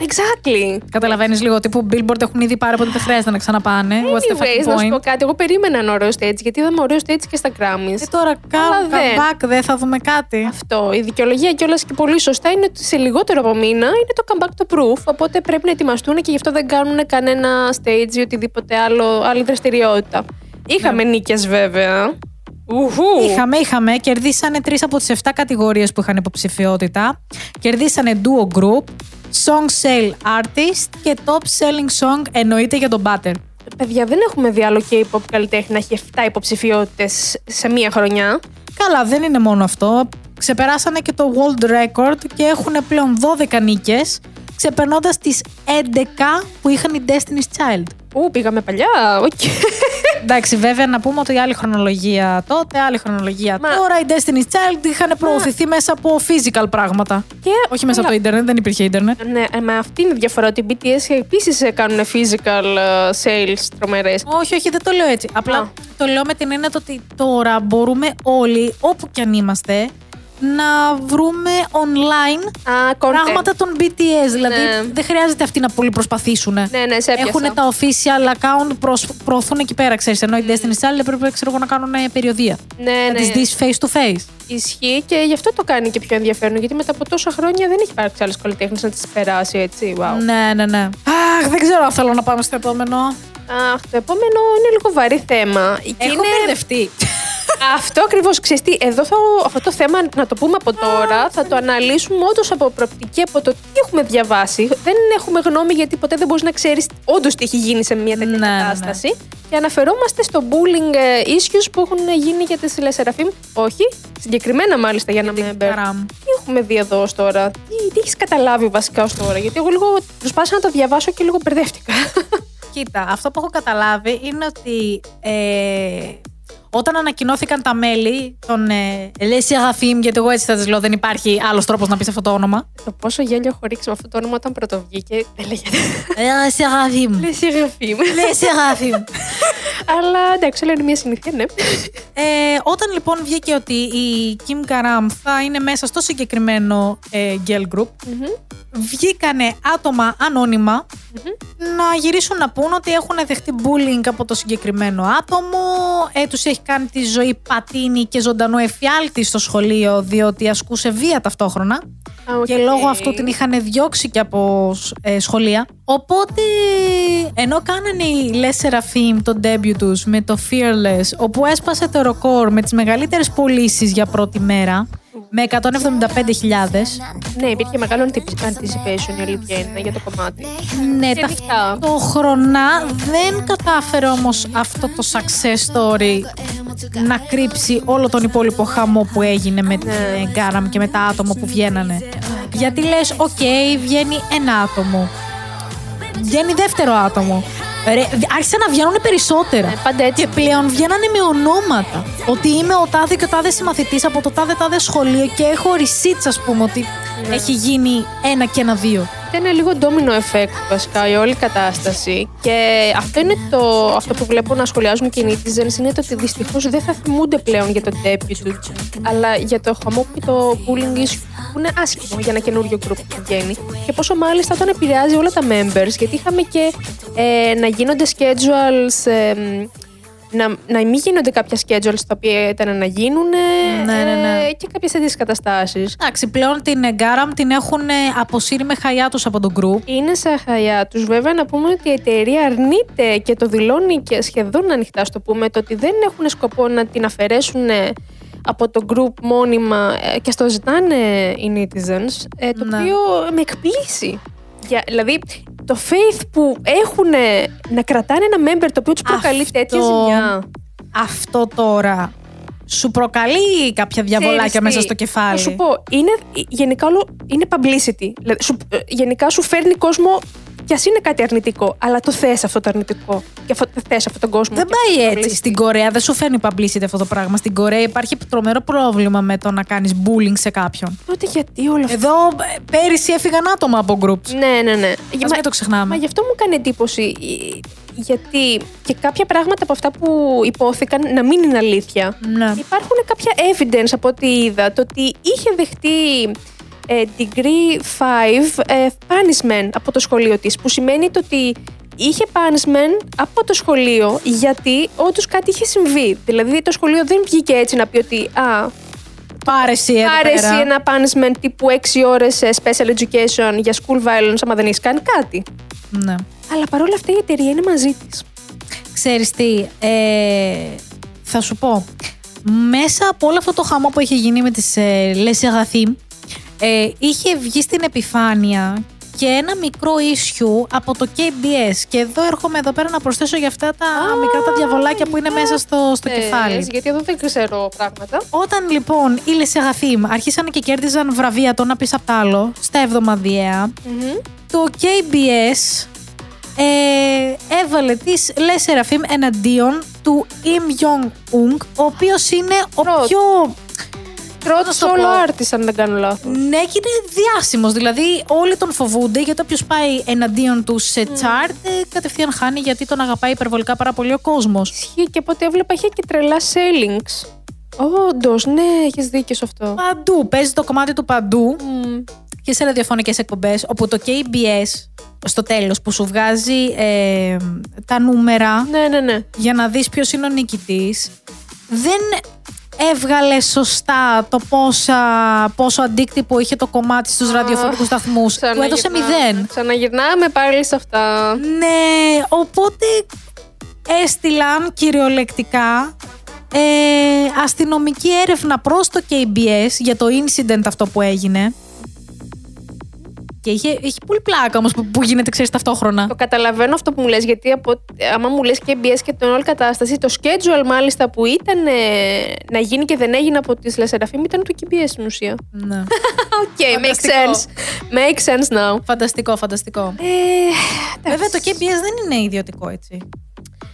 Exactly. Καταλαβαίνεις λίγο τύπου Billboard έχουν ήδη πάρει, οπότε δεν χρειάζεται να ξαναπάνε. What's the Anyways, fucking να σου πω point? κάτι. Εγώ περίμενα ένα ωραίο stage, γιατί είδαμε ωραίο stage και στα Grammys. Ε, τώρα Αλλά κάνουν δεν. comeback, δεν θα δούμε κάτι. Αυτό. Η δικαιολογία κιόλας και πολύ σωστά είναι ότι σε λιγότερο από μήνα είναι το comeback to proof. Οπότε πρέπει να ετοιμαστούν και γι' αυτό δεν κάνουν κανένα stage ή οτιδήποτε άλλο, άλλη δραστηριότητα. Είχαμε νίκες βέβαια. Ουχού. Είχαμε, είχαμε. Κερδίσανε τρεις από τις 7 κατηγορίες που είχαν υποψηφιότητα. Κερδίσανε duo group, song sale artist και top selling song εννοείται για τον Butter. Παιδιά, δεν έχουμε δει άλλο K-pop καλλιτέχνη να έχει 7 υποψηφιότητες σε μία χρονιά. Καλά, δεν είναι μόνο αυτό. Ξεπεράσανε και το world record και έχουν πλέον 12 νίκες, ξεπερνώντας τις 11 που είχαν οι Destiny's Child. Ού, πήγαμε παλιά. Οκ. Εντάξει, βέβαια να πούμε ότι άλλη χρονολογία τότε, άλλη χρονολογία Μα- τώρα. Οι Destiny's Child είχαν προωθηθεί μέσα από physical πράγματα. Και Όχι μέσα από το όλα- ίντερνετ, δεν υπήρχε ίντερνετ. Ναι, ε, μα αυτή είναι η διαφορά. Ότι οι BTS επίσης κάνουν physical ε, sales τρομερές. Όχι, όχι, δεν το λέω έτσι. Απλά Α. το λέω με την έννοια το ότι τώρα μπορούμε όλοι, όπου κι αν είμαστε, να βρούμε online Α, content. πράγματα των BTS. Δηλαδή Ναι. δεν χρειάζεται αυτοί να πολύ προσπαθήσουν. Ναι, ναι, σε έπιασα. Έχουν τα official account, προσ- προωθούν εκεί πέρα, ξέρεις. Ενώ οι Destiny's Child έπρεπε ξέρω εγώ, να κάνουν ε, περιοδεία. Ναι, Να ναι. τις δεις face to face. Ισχύει και γι' αυτό το κάνει και πιο ενδιαφέρον. Γιατί μετά από τόσα χρόνια δεν έχει υπάρξει άλλος καλλιτέχνης να τις περάσει έτσι. Wow. Ναι, ναι, ναι. Αχ, δεν ξέρω αν θέλω να πάμε στο επόμενο. Αχ, το επόμενο είναι λίγο βαρύ θέμα. Και Έχω είναι... μπερδευτεί. Αυτό ακριβώς ξέρεις. Εδώ θα, αυτό το θέμα, να το πούμε από τώρα, θα το αναλύσουμε όντως από προοπτική από το τι έχουμε διαβάσει. Δεν έχουμε γνώμη γιατί ποτέ δεν μπορείς να ξέρεις όντως τι έχει γίνει σε μια τέτοια Ναι, ναι, ναι. κατάσταση. Και αναφερόμαστε στο bullying ε, issues που έχουν γίνει για τη Λεσεραφείμ. Όχι, συγκεκριμένα μάλιστα για να μην μπερ. Καράμ. Τι έχουμε δει εδώ ως τώρα, τι, τι έχεις καταλάβει βασικά ως τώρα, Γιατί εγώ λίγο προσπάθησα να το διαβάσω και λίγο μπερδεύτηκα. Κοίτα, αυτό που έχω καταλάβει είναι ότι ε, όταν ανακοινώθηκαν τα μέλη των ε, Les Seraphim, γιατί εγώ έτσι θα τις λέω, δεν υπάρχει άλλος τρόπος να πεις αυτό το όνομα. το πόσο γέλιο έχω ρίξει με αυτό το όνομα όταν πρωτοβγήκε, δεν λέγεται. Les Seraphim. Λεσεραφείμ. Les Seraphim. Αλλά εντάξει, όλα είναι μια συνήθεια, ναι. Ε, όταν λοιπόν βγήκε ότι η Kim Karam θα είναι μέσα στο συγκεκριμένο ε, girl group, βγήκανε άτομα ανώνυμα να γυρίσουν να πουν ότι έχουν δεχτεί bullying από το συγκεκριμένο άτομο, ε, τους έχει κάνει τη ζωή πατίνη και ζωντανό εφιάλτη στο σχολείο διότι ασκούσε βία ταυτόχρονα Α, οκ. και λόγω αυτού την είχαν διώξει και από ε, σχολεία. Οπότε, ενώ κάνανε οι Les Seraphim το debut τους με το Fearless, όπου έσπασε το ρεκόρ με τις μεγαλύτερες πωλήσεις για πρώτη μέρα, με 175.000, Ναι, υπήρχε μεγάλο antipi- anticipation η αλήθεια είναι για το κομμάτι. ναι, Γενικά. ταυτόχρονα δεν κατάφερε όμως αυτό το success story να κρύψει όλο τον υπόλοιπο χαμό που έγινε με την Ναι. Γκάραμ και με τα άτομα που βγαίνανε. Γιατί λες, οκ, βγαίνει ένα άτομο. Βγαίνει δεύτερο άτομο. Ρε, άρχισαν να βγαίνουν περισσότερα. Ναι, πάντα έτσι. Και πλέον βγαίνανε με ονόματα. Ότι είμαι ο τάδε και ο τάδε συμμαθητής από το τάδε τάδε σχολείο και έχω receipts, ας πούμε, ότι Ναι. έχει γίνει ένα και ένα δύο. Ήταν λίγο domino effect βασικά η όλη κατάσταση. Και αυτό είναι το, αυτό που βλέπω να σχολιάζουν και οι netizens είναι το ότι δυστυχώς δεν θα θυμούνται πλέον για το debut τους, αλλά για το χαμό και το bullying issue που είναι άσχημο για ένα καινούριο group που βγαίνει. Και πόσο μάλιστα όταν επηρεάζει όλα τα members, γιατί είχαμε και ε, να γίνονται schedules. ε, να, να μην γίνονται κάποια schedules τα οποία ήταν να γίνουν Ναι, ναι, ναι. και κάποιες τέτοιες καταστάσεις. Εντάξει, πλέον την Γκάραμ την έχουν ε, αποσύρει με χαϊά τους από τον group. Είναι σε χαλιά τους. Βέβαια, να πούμε ότι η εταιρεία αρνείται και το δηλώνει και σχεδόν ανοιχτά, στο πούμε, το ότι δεν έχουν σκοπό να την αφαιρέσουν ε, από το group μόνιμα ε, και στο ζητάνε οι netizens, ε, το Ναι. οποίο με εκπλήσει. Για, δηλαδή, το faith που έχουν να κρατάνε ένα member το οποίο τους προκαλεί Αυτό- τέτοια ζημιά. Αυτό τώρα σου προκαλεί κάποια διαβολάκια Ξέρεις μέσα τι, στο κεφάλι. Θα σου πω, είναι, γενικά όλο είναι publicity. Δηλαδή, σου- ε, γενικά σου φέρνει κόσμο κι ας είναι κάτι αρνητικό, αλλά το θες αυτό το αρνητικό. Και αυτό, θες αυτόν τον κόσμο. Δεν και πάει αυτό το έτσι. publicity. Στην Κορέα δεν σου φέρνει publicity αυτό το πράγμα. Στην Κορέα υπάρχει τρομερό πρόβλημα με το να κάνεις bullying σε κάποιον. Τότε γιατί όλο αυτό. Εδώ ε, πέρυσι έφυγαν άτομα από groups. Ναι, ναι, ναι. Ας μην το ξεχνάμε. Μα γι' αυτό μου κάνει εντύπωση. ε, Γιατί και κάποια πράγματα από αυτά που υπόθηκαν να μην είναι αλήθεια. Ναι. Υπάρχουν κάποια evidence από ό,τι είδα το ότι είχε δεχτεί ε, degree 5 ε, punishment από το σχολείο της που σημαίνει το ότι είχε punishment από το σχολείο γιατί όντως κάτι είχε συμβεί. Δηλαδή το σχολείο δεν βγήκε έτσι να πει ότι α, Πάρε εσύ εδώ πάρε εσύ πέρα. ένα punishment τύπου 6 ώρες ε, special education για school violence άμα δεν έχεις κάνει κάτι. Ναι. Αλλά παρόλα αυτά η εταιρεία είναι μαζί της. Ξέρεις τι, ε, θα σου πω. Μέσα από όλο αυτό το χαμό που είχε γίνει με τις ε, Les Seraphim, ε, είχε βγει στην επιφάνεια και ένα μικρό issue από το KBS. Και εδώ έρχομαι εδώ πέρα να προσθέσω για αυτά τα Α, μικρά τα διαβολάκια που είναι μέσα στο, στο Θες, κεφάλι. Γιατί εδώ δεν ξέρω πράγματα. Όταν λοιπόν οι Les Seraphim αρχίσαν και κέρδιζαν βραβεία το ένα πίσω απ' τ' άλλο στα εβδομαδιαία, το KBS ε, έβαλε τις Les Seraphim εναντίον του Im Jong Ung, ο οποίος είναι ο Πρώτο. πιο... Πρώτος να σου το solo πω. artist, αν δεν κάνω λάθος. Ναι, και είναι διάσημος. Δηλαδή, όλοι τον φοβούνται γιατί όποιος πάει εναντίον του σε chart, ε, κατευθείαν χάνει γιατί τον αγαπάει υπερβολικά πάρα πολύ ο κόσμος. Ισχύει και από ό,τι έβλεπα είχε και τρελά sellings. Όντως, ναι, έχεις δίκιο σε αυτό. Παντού, παίζει το κομμάτι του παντού Μμ. και σε ραδιοφωνικές εκπομπές, όπου το KBS στο τέλος που σου βγάζει ε, τα νούμερα Ναι, ναι, ναι. για να δεις ποιος είναι ο νικητής δεν έβγαλε σωστά το πόσα, πόσο αντίκτυπο είχε το κομμάτι στους ραδιοφωνικούς σταθμούς. Του έδωσε Ξαναγυρνάμε. μηδέν. Ξαναγυρνάμε πάλι σε αυτά. Ναι, οπότε έστειλαν κυριολεκτικά ε, αστυνομική έρευνα προς το KBS για το incident αυτό που έγινε. Και είχε, είχε πολύ πλάκα όμως που, που γίνεται, ξέρεις, ταυτόχρονα. Το καταλαβαίνω αυτό που μου λες, γιατί από, άμα μου λες KBS και την όλη κατάσταση, το schedule μάλιστα που ήταν ε, να γίνει και δεν έγινε από τις LE SSERAFIM ήταν του KBS στην ουσία. Ναι. [LAUGHS] Οκ, makes Φανταστικό. sense. Makes sense now. Φανταστικό, φανταστικό. Ε, Βέβαια το KBS δεν είναι ιδιωτικό έτσι.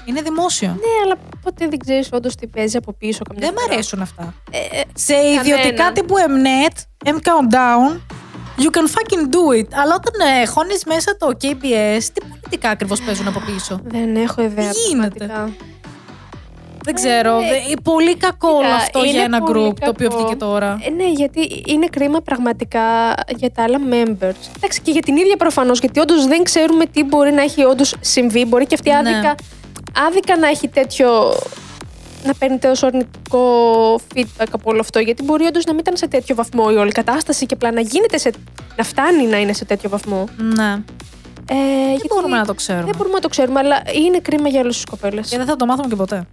Είναι δημόσιο. Ναι, αλλά ποτέ δεν ξέρεις όντως τι παίζει από πίσω. Καμιά Δεν μ' φορά. αρέσουν αυτά. Ε, ε, Σε ιδιωτικά τύπου Mnet, M Countdown, you can fucking do it. Αλλά όταν ε, χώνεις μέσα το KBS, τι πολιτικά ακριβώς παίζουν από πίσω; δεν έχω ιδέα. Τι γίνεται; πραγματικά. Δεν ξέρω. Ε, δε- πολύ κακό όλο κοίτα, αυτό για είναι ένα πολύ group το οποίο κακό. βγήκε τώρα. Ε, ναι, γιατί είναι κρίμα πραγματικά για τα άλλα members. Εντάξει, και για την ίδια προφανώς, γιατί όντως δεν ξέρουμε τι μπορεί να έχει όντως συμβεί. Μπορεί και αυτή Ναι. άδικα, άδικα να έχει τέτοιο. Να παίρνει τόσο αρνητικό feedback από όλο αυτό. Γιατί μπορεί όντως να μην ήταν σε τέτοιο βαθμό η όλη κατάσταση και απλά να γίνεται σε. να φτάνει να είναι σε τέτοιο βαθμό. Ναι. Ε, Δεν γιατί μπορούμε να το ξέρουμε. Δεν μπορούμε να το ξέρουμε, αλλά είναι κρίμα για όλες τις κοπέλες. Και δεν θα το μάθουμε και ποτέ.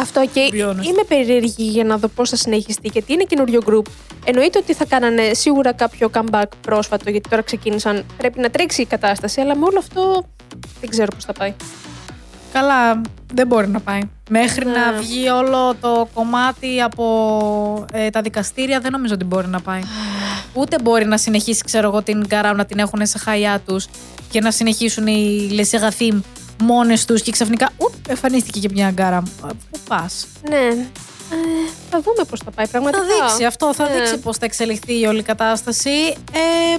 Αυτό και be honest. είμαι περίεργη για να δω πώς θα συνεχιστεί, γιατί είναι καινούριο group. Εννοείται ότι θα κάνανε σίγουρα κάποιο comeback πρόσφατο, γιατί τώρα ξεκίνησαν. Πρέπει να τρέξει η κατάσταση, αλλά με όλο αυτό δεν ξέρω πώς θα πάει. Καλά, δεν μπορεί να πάει. Μέχρι Ναι. να βγει όλο το κομμάτι από ε, τα δικαστήρια, δεν νομίζω ότι μπορεί να πάει. [SIGHS] Ούτε μπορεί να συνεχίσει, ξέρω εγώ, την Γκαράου να την έχουν σε χαϊά τους και να συνεχίσουν οι Λεσεγαθήμ μόνες τους και ξαφνικά ουπ, εμφανίστηκε και μια Γκάραμ. Πού πας; Ναι. Ε, θα δούμε πώς θα πάει Θα πραγματικά. δείξει αυτό, θα Ναι. δείξει πώς θα εξελιχθεί η όλη κατάσταση. Ε,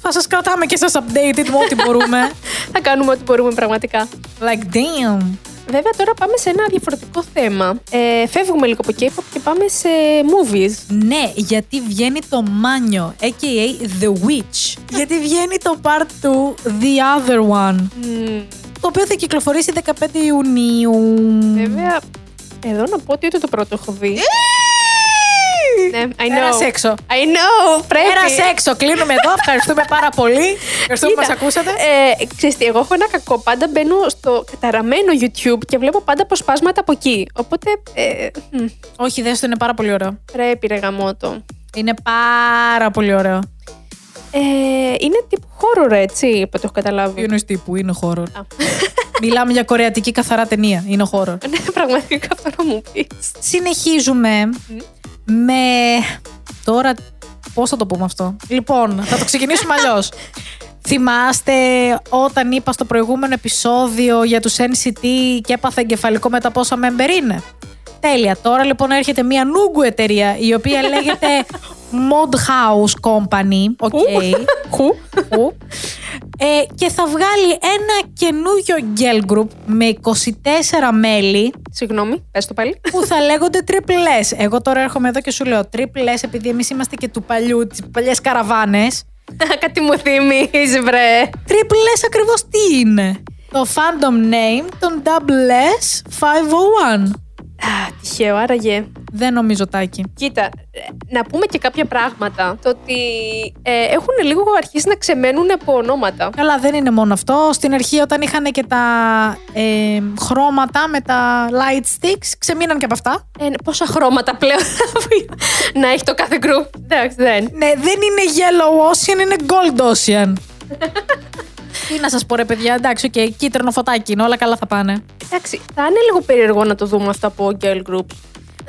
θα σας κρατάμε και σας updated με ό,τι μπορούμε. [LAUGHS] Θα κάνουμε ό,τι μπορούμε πραγματικά. like damn. Βέβαια, τώρα πάμε σε ένα διαφορετικό θέμα. Ε, φεύγουμε λίγο από K-pop και πάμε σε movies. Ναι, γιατί βγαίνει το Μάνιο, a.k.a. The Witch. [LAUGHS] γιατί βγαίνει το part 2, The Other One, Μμμ, το οποίο θα κυκλοφορήσει 15 Ιουνίου. βέβαια, εδώ να πω ότι ούτε το πρώτο έχω δει. Ναι, I know. Πέρασε έξω. I know, πρέπει. Πέρασε έξω. Κλείνουμε εδώ. Ευχαριστούμε πάρα πολύ. Ευχαριστούμε που Κοίτα, μας ακούσατε. Ε, ξέρεις τι, εγώ έχω ένα κακό. Πάντα μπαίνω στο καταραμένο YouTube και βλέπω πάντα αποσπάσματα από εκεί. Οπότε ε, μ, Όχι, δες το, είναι πάρα πολύ ωραίο. πρέπει ρε γαμότο. Είναι πάρα πολύ ωραίο. Ε, είναι τύπου horror, έτσι, από το έχω καταλάβει. Τι εννοείς τύπου, είναι horror; Α. [LAUGHS] Μιλάμε για κορεατική καθαρά ταινία. Είναι horror. [LAUGHS] Ναι, πραγματικά αυτό να μου πεις. Συνεχίζουμε με. Τώρα, πώς θα το πούμε αυτό; Λοιπόν, θα το ξεκινήσουμε αλλιώς. [LAUGHS] Θυμάστε όταν είπα στο προηγούμενο επεισόδιο για τους NCT και έπαθα εγκεφαλικό με τα πόσα member είναι; Τέλεια. Τώρα λοιπόν έρχεται μια nugu εταιρεία η οποία λέγεται [LAUGHS] Modhaus Company. Οκ. Χου. Που. Ε, και θα βγάλει ένα καινούριο girl group με 24 μέλη Συγγνώμη, πες το πάλι. που θα λέγονται Triple S. Εγώ τώρα έρχομαι εδώ και σου λέω Triple S επειδή εμείς είμαστε και του παλιού, τις παλιές καραβάνες. [LAUGHS] Κάτι μου θυμίζει, βρε. Triple S ακριβώς τι είναι; Το fandom name των Double S 501. Α, τυχαίο, άραγε. Δεν νομίζω τάκι. Κοίτα, ε, να πούμε και κάποια πράγματα. Το ότι ε, έχουν λίγο αρχίσει να ξεμένουν από ονόματα. Καλά, δεν είναι μόνο αυτό. Στην αρχή, όταν είχαν και τα ε, χρώματα με τα light sticks, ξεμείναν και από αυτά. Ε, πόσα χρώματα πλέον [LAUGHS] να έχει το κάθε group. Εντάξει, δεν. Ναι, δεν είναι yellow ocean, είναι gold ocean. [LAUGHS] Τι να σας πω, ρε παιδιά, εντάξει, οκ, κίτρινο φωτάκι είναι, όλα καλά θα πάνε. Εντάξει, θα είναι λίγο περίεργο να το δούμε αυτό από girl groups.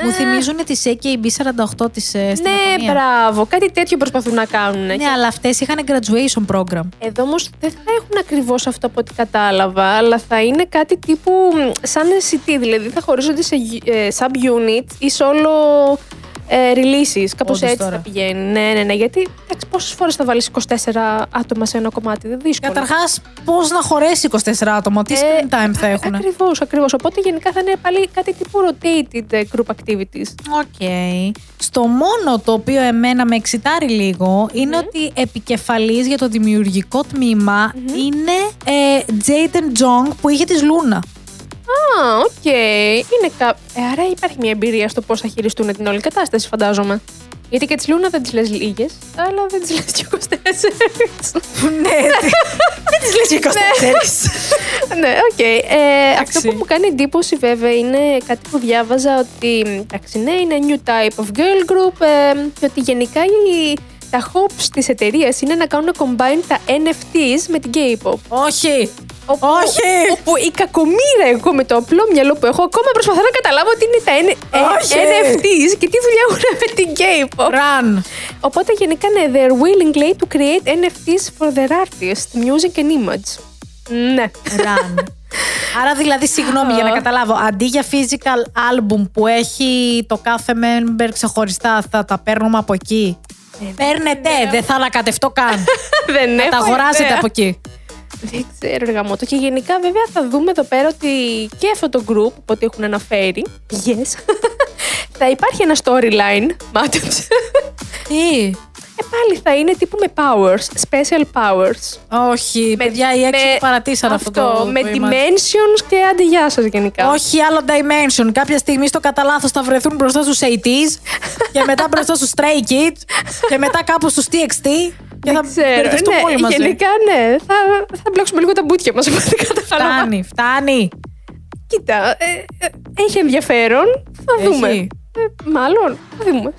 Μου θυμίζουν τις AKB48 της ε, στην ναι, Ιαπωνία. μπράβο. Κάτι τέτοιο προσπαθούν να κάνουν. Ναι, αλλά αυτές είχαν graduation program. Εδώ όμως δεν θα έχουν ακριβώς αυτό από ό,τι κατάλαβα, αλλά θα είναι κάτι τύπου μ, σαν NCT, δηλαδή θα χωρίζονται σε ε, sub-units ή solo ε, releases. Κάπως Όντως έτσι τώρα. θα πηγαίνει. Ναι, ναι, ναι. Γιατί πόσες φορές θα βάλεις 24 άτομα σε ένα κομμάτι, δεν δύσκολο. Καταρχάς, πώς να χωρέσει 24 άτομα, τι screen time θα έχουν. Ακριβώς, ακριβώς. Οπότε γενικά θα είναι πάλι κάτι τύπου rotated ε, group activities. Οκ. Στο μόνο το οποίο εμένα με εξιτάρει λίγο είναι ότι επικεφαλής για το δημιουργικό τμήμα είναι ε, Jaden Jeong που είχε τις LOONA. Α, οκ. Είναι κα... ε, άρα υπάρχει μια εμπειρία στο πώς θα χειριστούν την όλη κατάσταση, φαντάζομαι. Γιατί και τις LOONA δεν τις λες λίγες, αλλά δεν τις λες και 24. ναι, δεν τις λες και 24. ναι, οκ. Ε, αυτό Εντάξει. που μου κάνει εντύπωση βέβαια είναι κάτι που διάβαζα ότι εντάξει, ναι, είναι new type of girl group ε, και ότι γενικά οι, τα hopes της εταιρείας είναι να κάνουν combine τα NFTs με την K-pop. Όχι. Όπου, Όχι! Όπου η κακομήρα εγώ με το απλό μυαλό που έχω ακόμα προσπαθώ να καταλάβω τι είναι τα N- ε, Όχι! NFTs και τι δουλειά έχουν με την K-pop. Run. Οπότε γενικά ναι, they're willing λέει, to create NFTs for their artists, music and image. Ναι. Run. Άρα δηλαδή, συγγνώμη για να καταλάβω, αντί για physical album που έχει το κάθε member ξεχωριστά, θα τα παίρνουμε από εκεί; Παίρνετε, δεν θα ανακατευτώ καν. [LAUGHS] Δεν Θα έχω τα αγοράσετε ιδέα. από εκεί. Δεν ξέρω, ρε γαμώτο. Και γενικά, βέβαια, θα δούμε εδώ πέρα ότι και αυτό το group, που ό,τι έχουν αναφέρει, yes, [LAUGHS] θα υπάρχει ένα storyline, μάτεψε. Τι; Ε, πάλι θα είναι τύπου με powers, special powers. Όχι, παιδιά, οι έξι παρατήσαν αυτό, το. με το image. dimensions και άντε γεια σας γενικά. Όχι άλλο dimension. Κάποια στιγμή στο κατά λάθος θα βρεθούν μπροστά στους 80s [LAUGHS] και μετά μπροστά στους Stray Kids και μετά κάπου στους TXT. Και θα Δεν ξέρω. μπερδευτούμε Ναι, όλοι μαζί. γενικά ναι. Θα, θα μπλέξουμε λίγο τα μπουτια μας [LAUGHS] από ό,τι κατάλαβα. Φτάνει, φτάνει. Κοίτα, ε, ε, έχει ενδιαφέρον. Θα Έχει. δούμε. Ε, μάλλον, θα δούμε.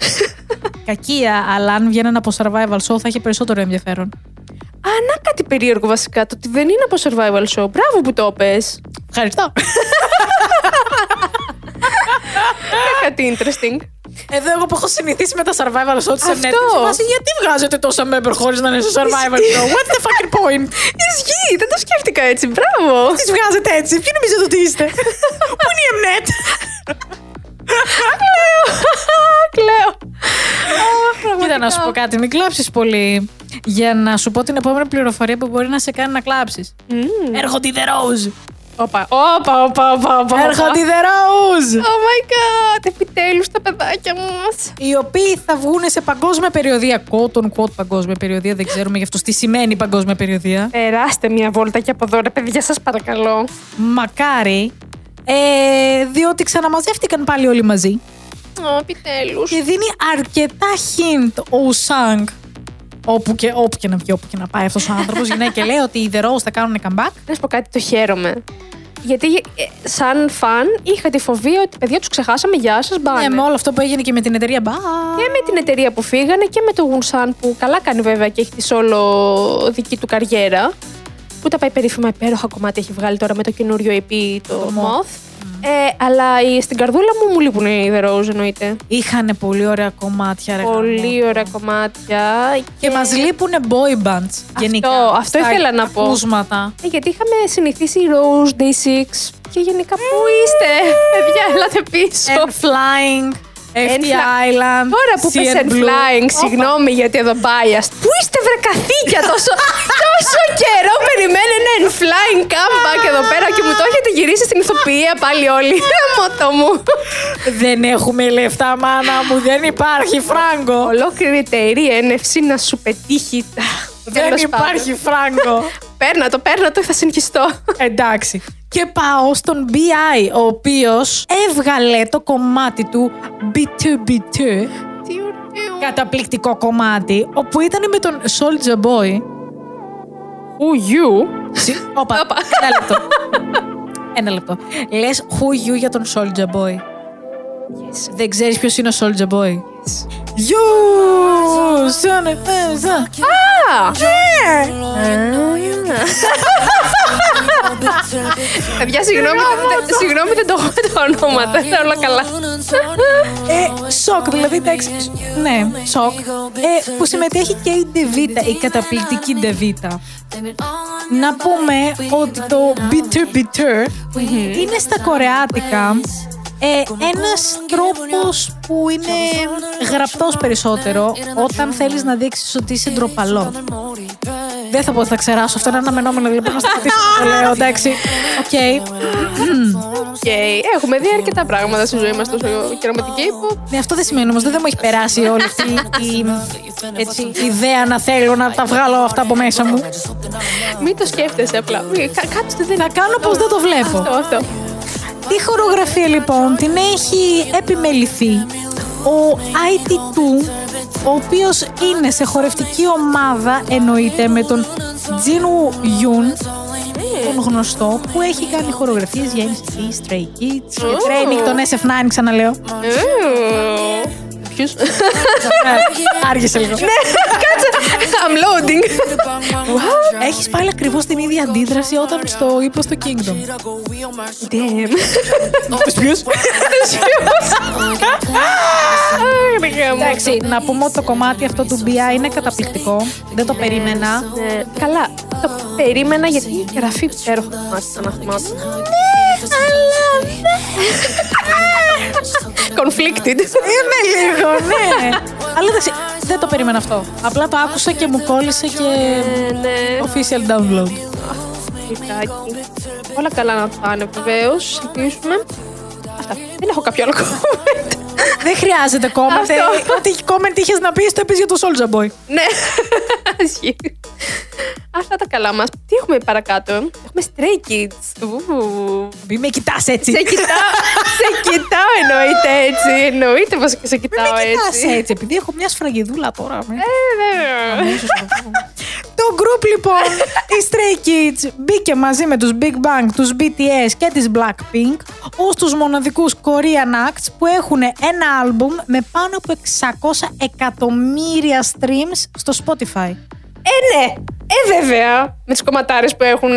Κακία, αλλά αν βγαίνουν από survival show θα έχει περισσότερο ενδιαφέρον. Α, να κάτι περίεργο βασικά. Το ότι δεν είναι από survival show. Μπράβο που το πες. Ευχαριστώ. [LAUGHS] κάτι interesting. Εδώ εγώ που έχω συνηθίσει με τα survival show τη Αυτό. Netflix. σε φάση, γιατί βγάζετε τόσα member χωρίς να είναι σε survival show; What's the fucking point; Ισχύει, δεν το σκέφτηκα έτσι. Μπράβο. Τις βγάζετε έτσι, ποιοι νομίζετε ότι είστε; [LAUGHS] Πού είναι η Mnet; Κλαίω. Κοίτα να σου πω κάτι, μην κλάψεις πολύ. Για να σου πω την επόμενη πληροφορία που μπορεί να σε κάνει να κλάψεις. Έρχονται οι The Rose. Όπα, όπα, όπα, όπα, όπα. Έρχονται οι The Rose. Oh my god, επιτέλους τα παιδάκια μας. Οι οποίοι θα βγουν σε παγκόσμια περιοδία. Quote on quote παγκόσμια περιοδία. Δεν ξέρουμε γι' αυτό τι σημαίνει παγκόσμια περιοδία. Περάστε μια βόλτα και από εδώ, ρε παιδιά, σας παρακαλώ. Μακάρι. Ε, διότι ξαναμαζεύτηκαν πάλι όλοι μαζί. Ω, επιτέλους. Και δίνει αρκετά hint ο Σανγκ. Όπου και, όπου και να βγει, όπου και να πάει αυτός ο άνθρωπος, [LAUGHS] γυρνάει και λέει ότι οι The Rose θα κάνουν comeback. Να σου πω κάτι, το χαίρομαι. Γιατί ε, σαν φαν είχα τη φοβία ότι παιδιά τους ξεχάσαμε, γεια σας, μπάνε. Ναι, με όλο αυτό που έγινε και με την εταιρεία Bye. Και με την εταιρεία που φύγανε και με το Γουνσάν που καλά κάνει βέβαια και έχει τη solo δική του καριέρα. Που τα πάει περίφημα υπέροχα κομμάτι έχει βγάλει τώρα με το καινούριο EP, το, Το Moth. Ε, αλλά η- στην καρδούλα μου μου λείπουν οι The Rose εννοείται. Είχαν πολύ ωραία κομμάτια, ρε Πολύ γαμώ. ωραία κομμάτια. Και μας λείπουν boy bands γενικά. αυτό στα ήθελα να πω. ακούσματα. Ε, γιατί είχαμε συνηθίσει Rose, Day6 και γενικά πού είστε, παιδιά, έλατε πίσω. And Flying, FT Fly- Island. Τώρα που Sea πες and and Blue. flying, συγγνώμη γιατί εδώ biased. Πού είστε βρε καθήκια τόσο, [LAUGHS] τόσο καιρό περιμένει ένα and flying comeback εδώ πέρα και μου το έχετε γυρίσει στην ηθοποιία πάλι όλοι. [LAUGHS] Μότο μου. Δεν έχουμε λεφτά, μάνα μου. Δεν υπάρχει φράγκο. Ολόκληρη εταιρεία NFC να σου πετύχει. Δεν Τέλος πάντων. υπάρχει φράγκο. [LAUGHS] Παίρνα το, παίρνα το, θα συγχυστώ. Εντάξει. Και πάω στον BI, ο οποίος έβγαλε το κομμάτι του B2B2, Τι ωραίο. καταπληκτικό κομμάτι, όπου ήταν με τον Soulja Boy. Who you? Συ- Όπα, ένα λεπτό. Ένα λεπτό. Λες who you για τον Soulja Boy. Δεν ξέρεις ποιος είναι ο Soulja Boy; You, son of a- son. Α! Παιδιά, συγγνώμη, δεν- συγγνώμη, δεν το έχω τα ονόματα. Είναι όλα καλά. Ε, σοκ, δηλαδή εντάξει. Ναι, σοκ. Ε, που συμμετέχει και η Ντεβίτα, η καταπληκτική Ντεβίτα. Να πούμε ότι το bitter bitter είναι στα κορεάτικα ε, ένας τρόπος που είναι γραπτός περισσότερο όταν θέλεις να δείξεις ότι είσαι ντροπαλό. Δεν θα πω ότι θα ξεράσω, αυτό είναι αναμενόμενο, δηλαδή πρέπει να σταματήσω [LAUGHS] να το λέω, εντάξει. Οκ. Και έχουμε δει αρκετά πράγματα στη ζωή μας τόσο καιρό με την K-pop. Ναι, αυτό δεν σημαίνει όμως. Δεν μου έχει περάσει όλη αυτή η έτσι, η ιδέα να θέλω να τα βγάλω αυτά από μέσα μου. Μην το σκέφτεσαι απλά. Μη- κα- Κάτσε δεν Θα κάνω πω δεν το βλέπω. Αυτό, αυτό. Τη χορογραφία λοιπόν την έχει επιμεληθεί ο IT2 ο οποίος είναι σε χορευτική ομάδα εννοείται με τον Τζίνου Γιούν τον γνωστό που έχει κάνει χορογραφίες για NCT, Stray Kids και Ω. training τον SF9 ξαναλέω Ποιο. Ε, [LAUGHS] Άργησε λίγο Κάτσε. I'm loading. Έχεις πάλι ακριβώς την ίδια αντίδραση όταν στο είπα στο Kingdom Damn. [LAUGHS] Τους ποιους; Αχ, ρε γάμο. Εντάξει, να πούμε ότι το κομμάτι αυτό του BI είναι καταπληκτικό. Δεν το περίμενα. Ναι, Καλά, το περίμενα γιατί η γραφή υπέροχο κομμάτι των θυμάτων. Conflicted. Είμαι λίγο, ναι. Αλλά εντάξει, δεν το περίμενα αυτό. Απλά το άκουσα και μου κόλλησε και Ε, ναι. official download. Λιτάκι. Όλα καλά να πάνε βεβαίως. Ελπίζουμε. Αυτά. Δεν έχω κάποιο άλλο comment. Δεν χρειάζεται comment. Αυτό. Ε, Ό,τι comment είχες να πεις, το είπες για το Soldier Boy. ναι. [LAUGHS] Ισχύει. Αυτά τα καλά μας. Τι έχουμε παρακάτω; Έχουμε Stray Kids. Ου. Μην με κοιτάς έτσι. Σε κοιτάω, σε κοιτάω εννοείται έτσι. Εννοείται πως και σε Μην κοιτάω με κοιτάς έτσι. έτσι, επειδή έχω μια σφραγιδούλα τώρα. με. Ε, βέβαια. Αμέσως το πω. Το group λοιπόν, οι Stray Kids, μπήκε μαζί με τους Big Bang, τους BTS και τις Blackpink ως τους μοναδικούς Korean acts που έχουν ένα άλμπουμ με πάνω από 600 εκατομμύρια streams στο Spotify. Ε, ναι. Ε, βέβαια. Με τις κομματάρες που έχουν.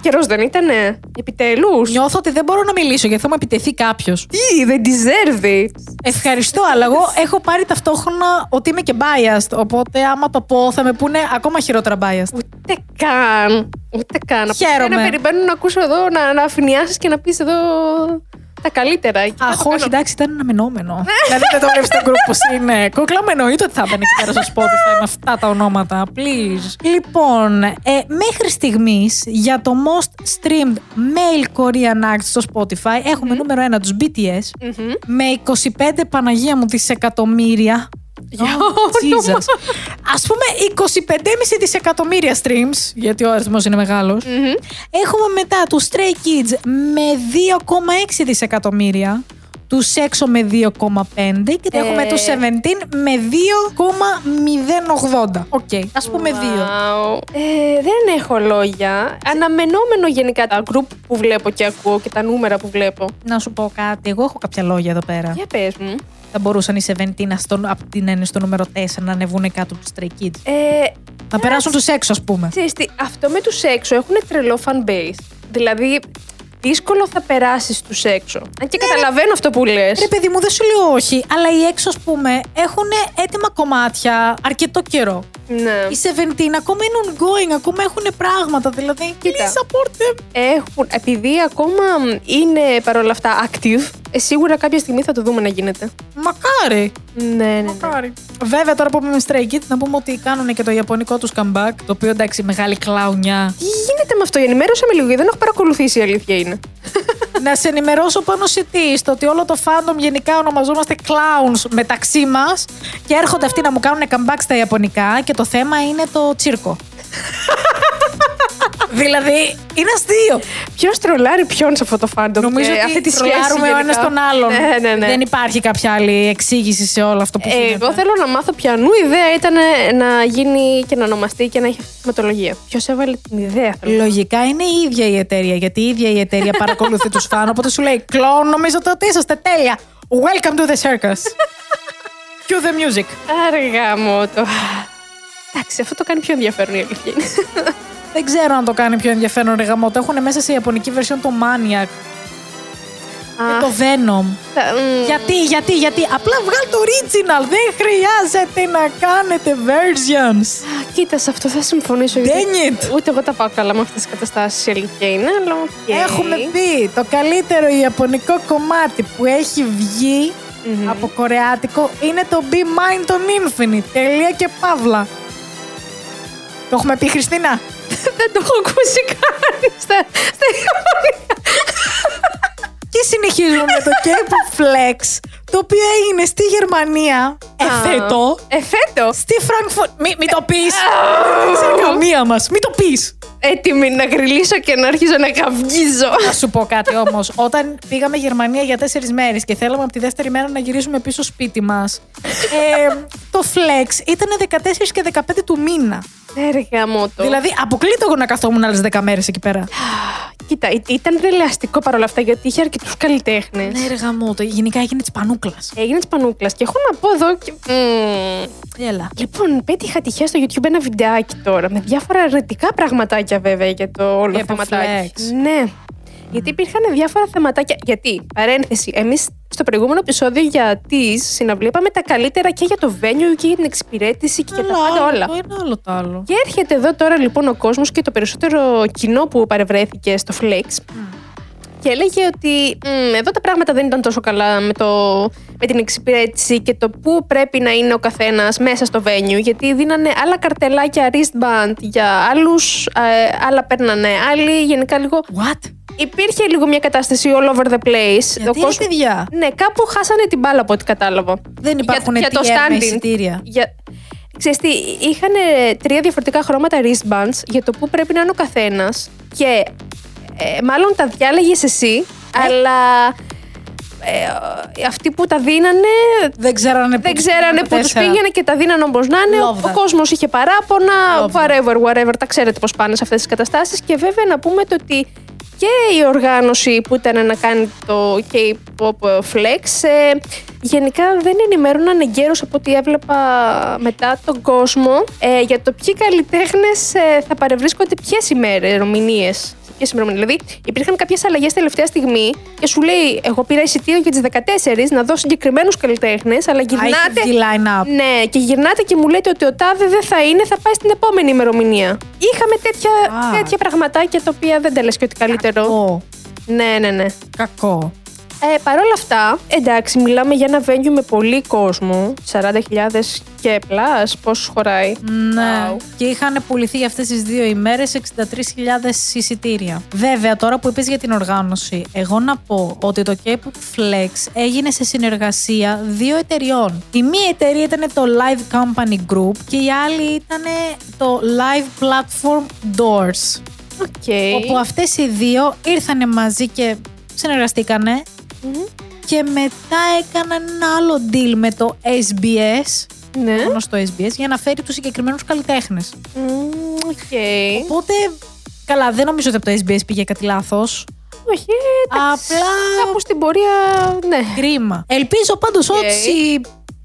Καιρός δεν ήτανε. Επιτέλους. Νιώθω ότι δεν μπορώ να μιλήσω γιατί θα μου επιτεθεί κάποιος. Τι, δεν deserve it. Ευχαριστώ, αλλά εγώ έχω πάρει ταυτόχρονα ότι είμαι και biased. Οπότε, άμα το πω, θα με πούνε ακόμα χειρότερα biased. Ούτε καν. Ούτε καν. Χαίρομαι. Να περιμένω να ακούσω εδώ, να, να αφηνιάσεις και να πεις εδώ τα καλύτερα. Και Αχ, θα το όχι, κάνω. εντάξει, ήταν αναμενόμενο. δηλαδή δεν το βλέπεις στο group πώ [LAUGHS] είναι. Κόκλα με εννοείται ότι θα ήταν εκεί πέρα στο Spotify με αυτά τα ονόματα. Please. Λοιπόν, ε, μέχρι στιγμής για το most streamed male Korean act στο Spotify έχουμε νούμερο ένα τους BTS Μμμ. με 25 Παναγία μου δισεκατομμύρια. Για Oh, όνομα. Jesus. Ας πούμε 25,5 δισεκατομμύρια streams, γιατί ο αριθμός είναι μεγάλος. Μμμ. Έχουμε μετά τους Stray Kids με 2,6 δισεκατομμύρια. Τους EXO με 2,5 και Ε. έχουμε τους 17 με 2,080. Οκ, ας πούμε 2. Wow. Ε, δεν έχω λόγια. Αναμενόμενο γενικά τα group που βλέπω και ακούω και τα νούμερα που βλέπω. Να σου πω κάτι, εγώ έχω κάποια λόγια εδώ πέρα. Για πες μου. Θα μπορούσαν οι 17 να στον, από την έννοια στο νούμερο 4 να ανεβούν κάτω του Stray Kids. Ε, Να περάσουν τους έξω, ας πούμε. ξέρεις τι, αυτό με τους έξω έχουν τρελό fan base. Δηλαδή, δύσκολο θα περάσεις τους έξω. Αν και καταλαβαίνω αυτό που λες. Ρε παιδί μου, δεν σου λέω όχι, αλλά οι έξω, ας πούμε, έχουν έτοιμα κομμάτια αρκετό καιρό. Ναι. Οι 17 ακόμα είναι ongoing, ακόμα έχουν πράγματα. Δηλαδή, Κοίτα. please support them. Έχουν, επειδή ακόμα είναι παρόλα αυτά active, ε, σίγουρα κάποια στιγμή θα το δούμε να γίνεται. Μακάρι. Ναι, ναι, ναι. Μακάρι. Βέβαια, τώρα που είπαμε Stray Kids, να πούμε ότι κάνουν και το ιαπωνικό τους comeback. Το οποίο εντάξει, μεγάλη κλάουνια. Τι γίνεται με αυτό, ενημέρωσε με λίγο, γιατί δεν έχω παρακολουθήσει η αλήθεια είναι. Να σε ενημερώσω πάνω σε τι, στο ότι όλο το fandom γενικά ονομαζόμαστε clowns μεταξύ μας και έρχονται αυτοί να μου κάνουν comeback στα ιαπωνικά και το θέμα είναι το τσίρκο. Δηλαδή, είναι αστείο. Ποιος τρολάρει ποιον σε αυτό το fandom. Νομίζω και ότι αυτή τη σχέση τρολάρουμε ο γενικά. ένα τον άλλον. Ναι, ναι, ναι. Δεν υπάρχει κάποια άλλη εξήγηση σε όλο αυτό που γίνεται. Εγώ θέλω να μάθω ποιανού ιδέα ήταν να γίνει και να ονομαστεί και να έχει αυτή τη θεματολογία. Ποιος έβαλε την ιδέα, θέλω. Λογικά είναι η ίδια η εταιρεία, γιατί η ίδια η εταιρεία παρακολουθεί τους φαν, οπότε σου λέει «Clown, νομίζετε ότι είσαστε τέλεια. Welcome to the circus. Cue the music». Α ρε γαμώτο. Εντάξει, αυτό το κάνει πιο ενδιαφέρον η αλήθεια είναι. Δεν ξέρω αν το κάνει πιο ενδιαφέρον ρε γαμώτο. Έχουν μέσα σε ιαπωνική version το Maniac και το Venom. Θα- μ, Γιατί, γιατί, γιατί. Απλά βγάλει το original. Δεν χρειάζεται να κάνετε versions. Α, Κοίτα, σε αυτό θα συμφωνήσω. γιατί Dang it. Ούτε εγώ τα πάω καλά με αυτές τις καταστάσεις. Η αλήθεια είναι, αλλά οκ. Έχουμε πει το καλύτερο ιαπωνικό κομμάτι που έχει βγει Μμμ. από κορεάτικο είναι το Be Mine των Infinite. Τελεία και παύλα. Το έχουμε πει, Χριστίνα; [LAUGHS] Δεν το έχω ακούσει καν στα, στα Ιαπωνικά. Και συνεχίζουμε με το K-pop Flex, το οποίο έγινε στη Γερμανία εφέτο. Εφέτο. Στη Φραγκφurt. Μην μη το πεις. Δεν ξέρει καμία μας. Μην το πεις. Έτοιμη να γριλήσω και να αρχίζω να καυγίζω. Να σου πω κάτι όμως. Όταν πήγαμε Γερμανία για τέσσερις μέρες και θέλαμε από τη δεύτερη μέρα να γυρίσουμε πίσω σπίτι μας, ε, το Flex ήταν 14 και 15 του μήνα. Έργα μου το. Δηλαδή, αποκλείται εγώ να καθόμουν άλλες 10 μέρες εκεί πέρα. Κοίτα, ή- ήταν ρελαστικό παρόλα αυτά γιατί είχε αρκετούς καλλιτέχνες. Ναι, ρε γαμώτο. Γενικά έγινε της πανούκλας. Έγινε της πανούκλας και έχω να πω εδώ. Και... Μμμ. Έλα. Λοιπόν, πέτυχα τυχαία στο YouTube ένα βιντεάκι τώρα με διάφορα αρνητικά πραγματάκια βέβαια για το όλο Για το θεματάκι. flex. Ναι. Γιατί υπήρχαν διάφορα θεματάκια. Γιατί, παρένθεση, εμείς στο προηγούμενο επεισόδιο για τη συναυλία είπαμε τα καλύτερα και για το venue και για την εξυπηρέτηση και για τα πάντα όλα. Το ένα άλλο το άλλο. Και έρχεται εδώ τώρα λοιπόν ο κόσμος και το περισσότερο κοινό που παρευρέθηκε στο Flex και έλεγε ότι «Μμ, εδώ τα πράγματα δεν ήταν τόσο καλά με το με την εξυπηρέτηση και το πού πρέπει να είναι ο καθένας μέσα στο venue. Γιατί δίνανε άλλα καρτελάκια wristband για άλλους, άλλα παίρνανε άλλοι. Γενικά λίγο. What? Υπήρχε λίγο μια κατάσταση all over the place. Γιατί, Ο κόσμος- ρε παιδιά; Ναι, κάπου χάσανε την μπάλα από ό,τι κατάλαβα. Δεν υπάρχουν για, για το TM με standing. εισιτήρια. Για... Ξέρεις τι, είχαν τρία διαφορετικά χρώματα wristbands για το πού πρέπει να είναι ο καθένας και ε, μάλλον τα διάλεγες εσύ, αλλά ε, αυτοί που τα δίνανε Δεν ξέρανε που δεν τους ξέρανε πήγαινε που τους τέσσερα. πήγαινε και τα δίνανε όπως να είναι. Love Ο that. κόσμος είχε παράπονα, Love that. whatever, whatever. Τα ξέρετε πώς πάνε σε αυτές τις καταστάσεις. Και βέβαια να πούμε το ότι και η οργάνωση που ήταν να κάνει το K-pop flex ε, γενικά δεν ενημέρωναν εγκαίρως από ό,τι έβλεπα μετά τον κόσμο ε, για το ποιοι καλλιτέχνες ε, θα παρευρίσκονται ποιες ημέρες, ημερομηνίες; Ποιε ημερομηνίε. Δηλαδή, υπήρχαν κάποιες αλλαγές τελευταία στιγμή και σου λέει: Εγώ πήρα εισιτήριο για τις 14 να δω συγκεκριμένους καλλιτέχνες, αλλά Α, είχε γυρνάτε. βγει line-up. Ναι, και γυρνάτε και μου λέτε ότι ο τάδε δεν θα είναι, θα πάει στην επόμενη ημερομηνία. Είχαμε τέτοια, Α. τέτοια πραγματάκια τα οποία δεν τα λες και ότι καλύτερο. Κακό. Ναι, ναι, ναι. Κακό. Ε, Παρ' όλα αυτά, εντάξει, μιλάμε για ένα venue με πολύ κόσμο. 40.000 και πλάς, πόσο χωράει. Ναι. Wow. Και είχαν πουληθεί για αυτές τις δύο ημέρες 63.000 εισιτήρια. Βέβαια, τώρα που είπες για την οργάνωση, εγώ να πω ότι το K-pop Flex έγινε σε συνεργασία δύο εταιριών. Η μία εταιρεία ήταν το Live Company Group και η άλλη ήταν το Live Platform Doors. Οκ. Όπου αυτές οι δύο ήρθανε μαζί και συνεργαστήκανε Μμμ. και μετά έκαναν ένα άλλο deal με το SBS Ναι. γνωστό SBS για να φέρει τους συγκεκριμένους καλλιτέχνες. Μμμ, Οκ. Οπότε, καλά, δεν νομίζω ότι από το SBS πήγε κάτι λάθος. Όχι, εντάξει. Απλά Κάπου στην πορεία, ναι. κρίμα. Ελπίζω πάντως Οκ. ότι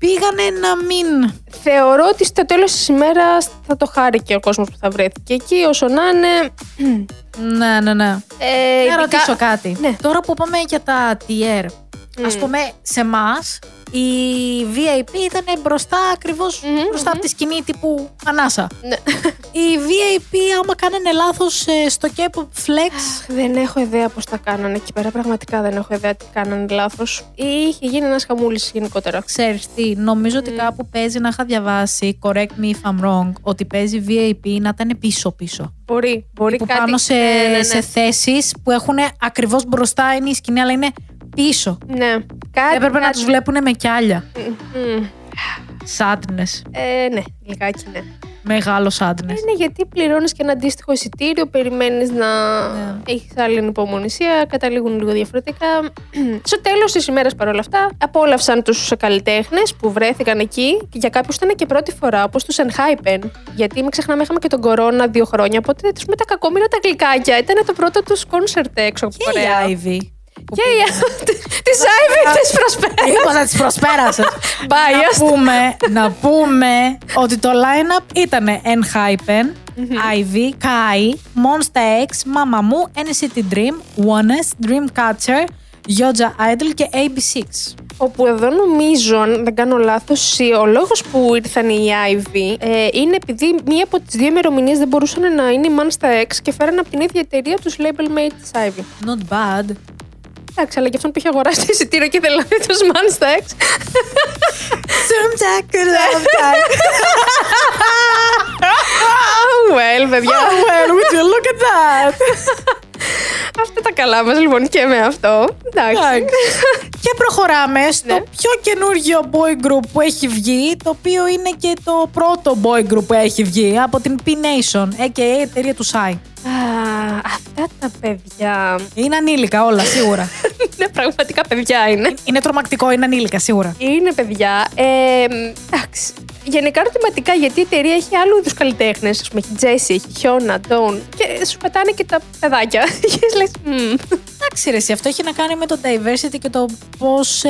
πήγανε να μην... Θεωρώ ότι στο τέλος της ημέρας θα το χάρει και ο κόσμος που θα βρέθηκε εκεί, όσο να είναι. Ναι, ναι, ναι. Ε, Να ειδικά- ρωτήσω κάτι. Ναι. Τώρα που πάμε για τα tier, ας πούμε σε εμά, η VIP ήταν μπροστά ακριβώς Μμμ, μπροστά από τη σκηνή τύπου ανάσα. Ναι. Η VIP άμα κάνανε λάθος ε, στο K-pop Flex, Δεν έχω ιδέα πώς τα κάνανε εκεί πέρα. Πραγματικά δεν έχω ιδέα τι κάνανε λάθος. Ή είχε γίνει ένας χαμούλης γενικότερα. Ξέρεις τι, νομίζω ότι κάπου παίζει να είχα διαβάσει, correct me if I'm wrong, ότι παίζει VIP να ήταν πίσω-πίσω. Μπορεί, μπορεί Που κάτι. πάνω σε, ναι, ναι, ναι. σε θέσεις που έχουν ακριβώς μπροστά είναι η σκηνή, αλλά είναι πίσω. Ναι. Κάτι. Έπρεπε να κάτι- τους βλέπουν με κιάλια. Μμ. Sadness. Ε, ναι, λιγάκι ναι. Μεγάλο sadness. Ε, ναι, γιατί πληρώνεις και ένα αντίστοιχο εισιτήριο, περιμένεις να Ναι. έχεις άλλη ανυπομονησία, καταλήγουν λίγο διαφορετικά. Στο τέλος της ημέρας παρόλα αυτά, απόλαυσαν τους καλλιτέχνες που βρέθηκαν εκεί. Και για κάποιους ήταν και πρώτη φορά, όπως τους Enhypen. Γιατί μην ξεχνάμε, είχαμε και τον κορώνα δύο χρόνια, οπότε τους με τα κακομοίρα τα γλυκάκια. Ήταν το πρώτο τους κόνσερτ έξω από Και Κορέα. η Ivy. Και η Της Άιβη της προσπέρας. Είπα να τις προσπέρασες. Biased. να, πούμε, να πούμε ότι το line-up ήταν Enhypen, Ivy, Kai, Monsta X, Mamamoo, NCT Dream, Onest, Dreamcatcher, Yoja Idol και AB6. Όπου εδώ νομίζω, αν δεν κάνω λάθος, ο λόγος που ήρθαν οι Ivy ε, είναι επειδή μία από τις δύο ημερομηνίες δεν μπορούσαν να είναι η Mansta X και φέραν από την ίδια εταιρεία τους label mate της Ivy. Not bad. Εντάξει, αλλά και αυτόν που είχε αγοράσει το εισιτήριο και δεν λέει τους Mansta [LAUGHS] X. oh, well, παιδιά. well, would you look at that? Αυτά τα καλά μας λοιπόν και με αυτό. Εντάξει. [LAUGHS] και προχωράμε στο Ναι. πιο καινούργιο boy group που έχει βγει, το οποίο είναι και το πρώτο boy group που έχει βγει από την P-Nation, a.k.a. εταιρεία του Psy. Α, αυτά τα παιδιά. Είναι ανήλικα όλα, σίγουρα. είναι [LAUGHS] πραγματικά παιδιά είναι. είναι τρομακτικό, είναι ανήλικα, σίγουρα. Είναι παιδιά. Ε, εντάξει. Γενικά ερωτηματικά γιατί η εταιρεία έχει άλλου είδους καλλιτέχνες. Α πούμε, έχει Τζέσι, έχει Χιώνα, Ντόν. Και σου πετάνε και τα παιδάκια. [LAUGHS] Και λες. Εντάξει, ρε, εσύ, αυτό έχει να κάνει με το diversity και το πώς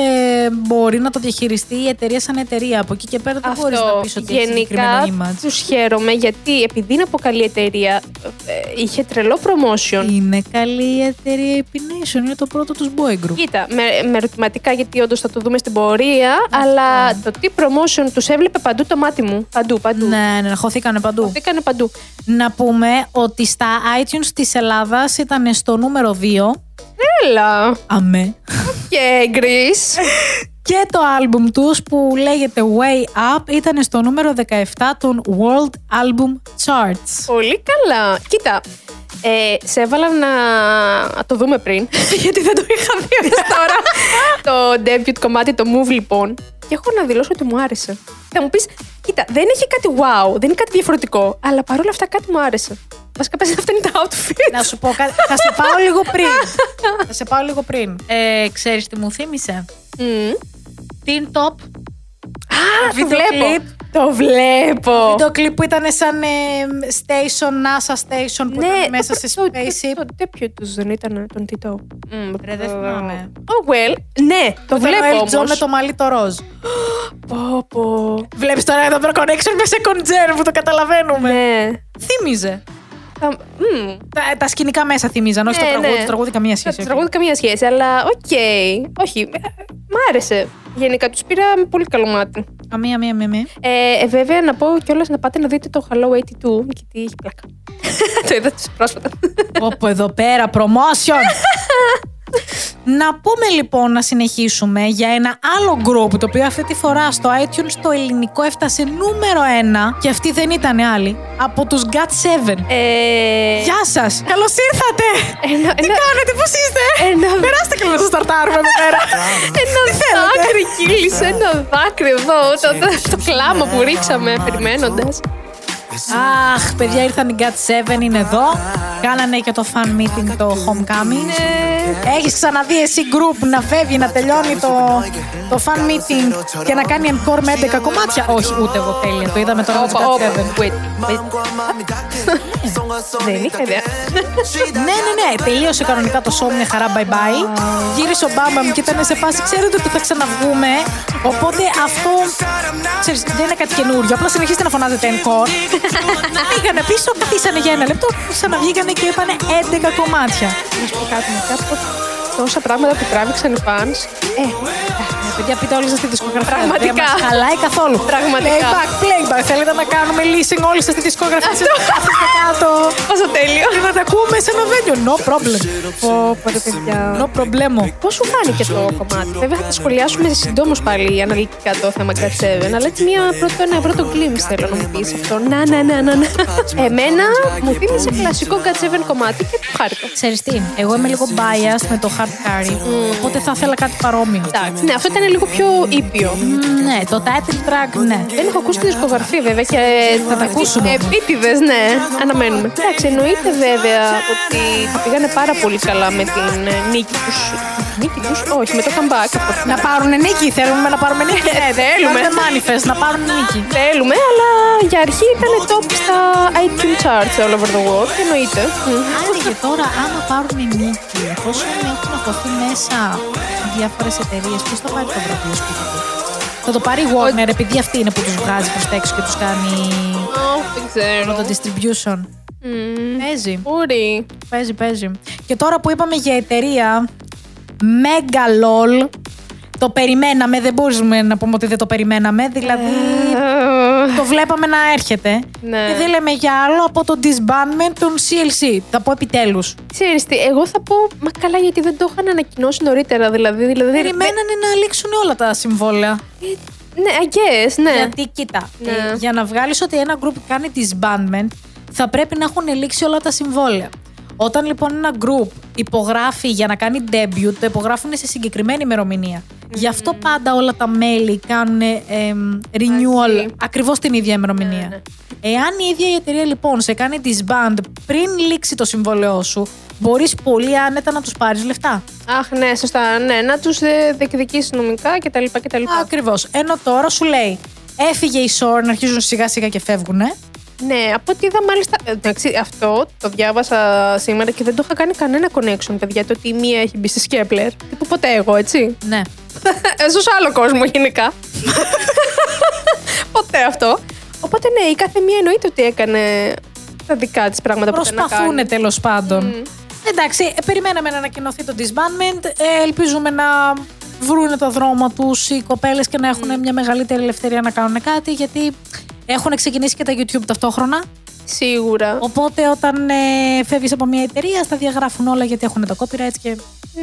μπορεί να το διαχειριστεί η εταιρεία σαν εταιρεία. Από εκεί και πέρα δεν μπορείς να πεις ότι έχει συγκεκριμένο γενικά image. τους χαίρομαι γιατί επειδή είναι από καλή εταιρεία, ε, είχε τρελό promotion. Είναι καλή η εταιρεία Epination, είναι το πρώτο τους boy group. Κοίτα, με, με ερωτηματικά γιατί όντως θα το δούμε στην πορεία, αλλά το τι promotion τους έβλεπε παντού το μάτι μου. Παντού, παντού. Ναι, ναι, χωθήκανε παντού. Έκανε παντού. Να πούμε ότι στα iTunes της Ελλάδας ήταν στο νούμερο 2. Έλα. Αμέ. Και Greece. [LAUGHS] Και το άλμπουμ τους που λέγεται Way Up ήταν στο νούμερο 17 των World Album Charts. Πολύ καλά. Κοίτα, ε, σε έβαλα να το δούμε πριν, [LAUGHS] γιατί δεν το είχα δει ως τώρα. [LAUGHS] το debut κομμάτι, το Move λοιπόν. Και έχω να δηλώσω ότι μου άρεσε. Θα μου πεις, κοίτα, δεν έχει κάτι wow, δεν είναι κάτι διαφορετικό, αλλά παρόλα αυτά κάτι μου άρεσε. Βασικά πες αυτά είναι τα outfit. Να σου πω κάτι. Θα σε πάω λίγο πριν. [LAUGHS] Θα σε πάω λίγο πριν. Ε, ξέρεις τι μου θύμισε; Μμμ. Teen Top. Α, το βίντεο βλέπω. κλιπ. Το βλέπω. Το κλιπ που ήταν σαν ε, station, NASA station που ήταν μέσα σε το- spaceship. Το, το debut τους δεν ήταν τον Τιτό. Ρε, δεν θυμάμαι. Oh well, ναι, το Ήταν ο βλέπω Elton John όμως. με το μαλλί το ροζ. Πω, πω. Βλέπεις τώρα εδώ πέρα connection με second gen που το καταλαβαίνουμε. Ναι. Θύμιζε. Θα- μμ. Τα, τα σκηνικά μέσα θύμιζαν, όχι Ναι, το τραγούδι. ναι. Το τραγούδι καμία Το σχέση. τραγούδι καμία σχέση, αλλά οκ. Όχι, ε, μ' άρεσε. Γενικά τους πήρα με πολύ καλό μάτι. Καμία, μία, μία, μία. Ε, ε, βέβαια, να πω κιόλας να πάτε να δείτε το Hello 82, γιατί έχει πλάκα. [LAUGHS] το είδα τους πρόσφατα. Όπου εδώ πέρα, promotion! [LAUGHS] να πούμε λοιπόν να συνεχίσουμε για ένα άλλο group το οποίο αυτή τη φορά στο iTunes το ελληνικό έφτασε νούμερο 1 και αυτοί δεν ήταν άλλοι από τους GOT7. ε, Γεια σας! Καλώς ήρθατε! Ένα, Τι ένα, κάνετε, πώς είστε! ένα, Περάστε και να σας σταρτάρουμε εδώ πέρα. ένα δάκρυ κύλησε, ένα δάκρυ εδώ. Το, το, το κλάμα που ρίξαμε περιμένοντας. Αχ, παιδιά ήρθαν οι GOT7, είναι εδώ. Κάνανε και το fan meeting, το homecoming. Έχεις ξαναδεί εσύ group να φεύγει, να τελειώνει το, το fan meeting και να κάνει encore με 11 κομμάτια; Όχι, ούτε εγώ τέλεια. Το είδαμε τώρα με τους Όπα, όπα, GOT7. wait, wait. Δεν είχα ιδέα. Ναι, ναι, ναι. Τελείωσε κανονικά το show μια χαρά bye bye. Γύρισε ο Μπάμπαμ και ήταν σε φάση, ξέρετε ότι θα ξαναβγούμε. Οπότε αυτό, ξέρεις, δεν είναι κάτι καινούριο. Απλά συνεχίστε να φωνάζετε encore. Πήγανε πίσω, καθίσανε για ένα λεπτό, ξαναβγήκανε και είπανε 11 κομμάτια. Να σου πω κάτι μετά από τόσα πράγματα που τράβηξαν οι fans. Ε, Ναι, παιδιά, πείτε όλοι σας τη δισκογραφία. Πραγματικά. Δεν μας χαλάει καθόλου. Πραγματικά. Playback, playback. Θέλετε να κάνουμε leasing όλοι σας τη δισκογραφία. Αυτό. Κάθεστε κάτω. πόσο τέλειο. Και να τα ακούμε σε ένα βένιο. No problem. Πω, πω, ρε παιδιά. No problemo. Πώς σου φάνηκε το κομμάτι; Βέβαια θα τα σχολιάσουμε συντόμως πάλι αναλυτικά το θέμα God 7, αλλά έτσι μια πρώτο, ένα πρώτο glimpse θέλω να μου πεις αυτό. Να, να, να, να, να. Εμένα μου θύμισε κλασικό God 7 κομμάτι και το χάρηκα. Ξέρεις τι, εγώ είμαι λίγο biased με το hard carry, οπότε θα ήθελα κάτι παρόμοιο. Εντάξει, ναι, αυτό ήταν λίγο πιο ήπιο. Μ, Ναι, το title track, ναι. Δεν έχω ακούσει τη δισκογραφία βέβαια και Θα τα ακούσουμε. Επίτηδες, ναι, αναμένουμε. Εντάξει, εννοείται βέβαια ότι τα πήγανε πάρα πολύ καλά με την ε, νίκη τους. Νίκη τους, όχι, με το comeback. αυτό. Να πάρουν νίκη, θέλουμε να πάρουμε νίκη. Ε, θέλουμε. Πάρτε manifest, να πάρουν νίκη. Θέλουμε, αλλά για αρχή ήταν top στα iTunes charts all over the world. Εννοείται. Άρα τώρα, άμα πάρουν νίκη, εφόσον έχουν χωθεί μέσα διάφορες εταιρείες, ποιο θα πάρει το βραβείο σπίτι του. Θα το πάρει η Warner, επειδή αυτή είναι που τους βγάζει προς τα έξω και τους κάνει Oh, δεν ξέρω. το distribution. Μμμ. Παίζει. Μπορεί. Παίζει, παίζει. Και τώρα που είπαμε για εταιρεία, Megalol, το περιμέναμε, δεν μπορούμε να πούμε ότι δεν το περιμέναμε, δηλαδή το βλέπαμε να έρχεται. Ναι. Και δεν λέμε για άλλο από το disbandment των CLC. Θα πω επιτέλους. Ξέρεις τι, εγώ θα πω, μα καλά γιατί δεν το είχαν ανακοινώσει νωρίτερα, δηλαδή. δηλαδή Περιμένανε να λήξουν όλα τα συμβόλαια. Ναι, I guess, ναι. Γιατί, κοίτα, Ναι. ε, για να βγάλεις ότι ένα group κάνει disbandment, θα πρέπει να έχουν λήξει όλα τα συμβόλαια. Όταν λοιπόν ένα group υπογράφει για να κάνει debut, το υπογράφουν σε συγκεκριμένη ημερομηνία. Γι' αυτό πάντα όλα τα μέλη κάνουν εμ, renewal Μαζί. ακριβώς την ίδια ημερομηνία. Ναι, ναι. Εάν η ίδια η εταιρεία λοιπόν σε κάνει disband πριν λήξει το συμβόλαιό σου, μπορείς πολύ άνετα να τους πάρεις λεφτά. Αχ, ναι, σωστά. Ναι, να τους ε, διεκδικήσεις νομικά κτλ. κτλ. Ακριβώς. Ενώ τώρα σου λέει, έφυγε η Shore να αρχίζουν σιγά σιγά και φεύγουν. Ναι, από ό,τι είδα μάλιστα. ε, Εντάξει, αυτό το διάβασα σήμερα και δεν το είχα κάνει κανένα connection, παιδιά. Το ότι η μία έχει μπει στη Σκέπλερ. Τύπου ποτέ εγώ, έτσι. Ναι. [LAUGHS] Ζω σε άλλο κόσμο γενικά. [LAUGHS] ποτέ αυτό. Οπότε ναι, η κάθε μία εννοείται ότι έκανε τα δικά της πράγματα που ήταν να κάνει. Προσπαθούν τέλος πάντων. Εντάξει, ε, περιμέναμε να ανακοινωθεί το disbandment. Ε, ελπίζουμε να βρουν το δρόμο τους οι κοπέλες και να έχουν μια μεγαλύτερη ελευθερία να κάνουν κάτι, γιατί έχουν ξεκινήσει και τα YouTube ταυτόχρονα. Σίγουρα. Οπότε όταν ε, φεύγεις από μια εταιρεία, στα διαγράφουν όλα γιατί έχουν το copyright και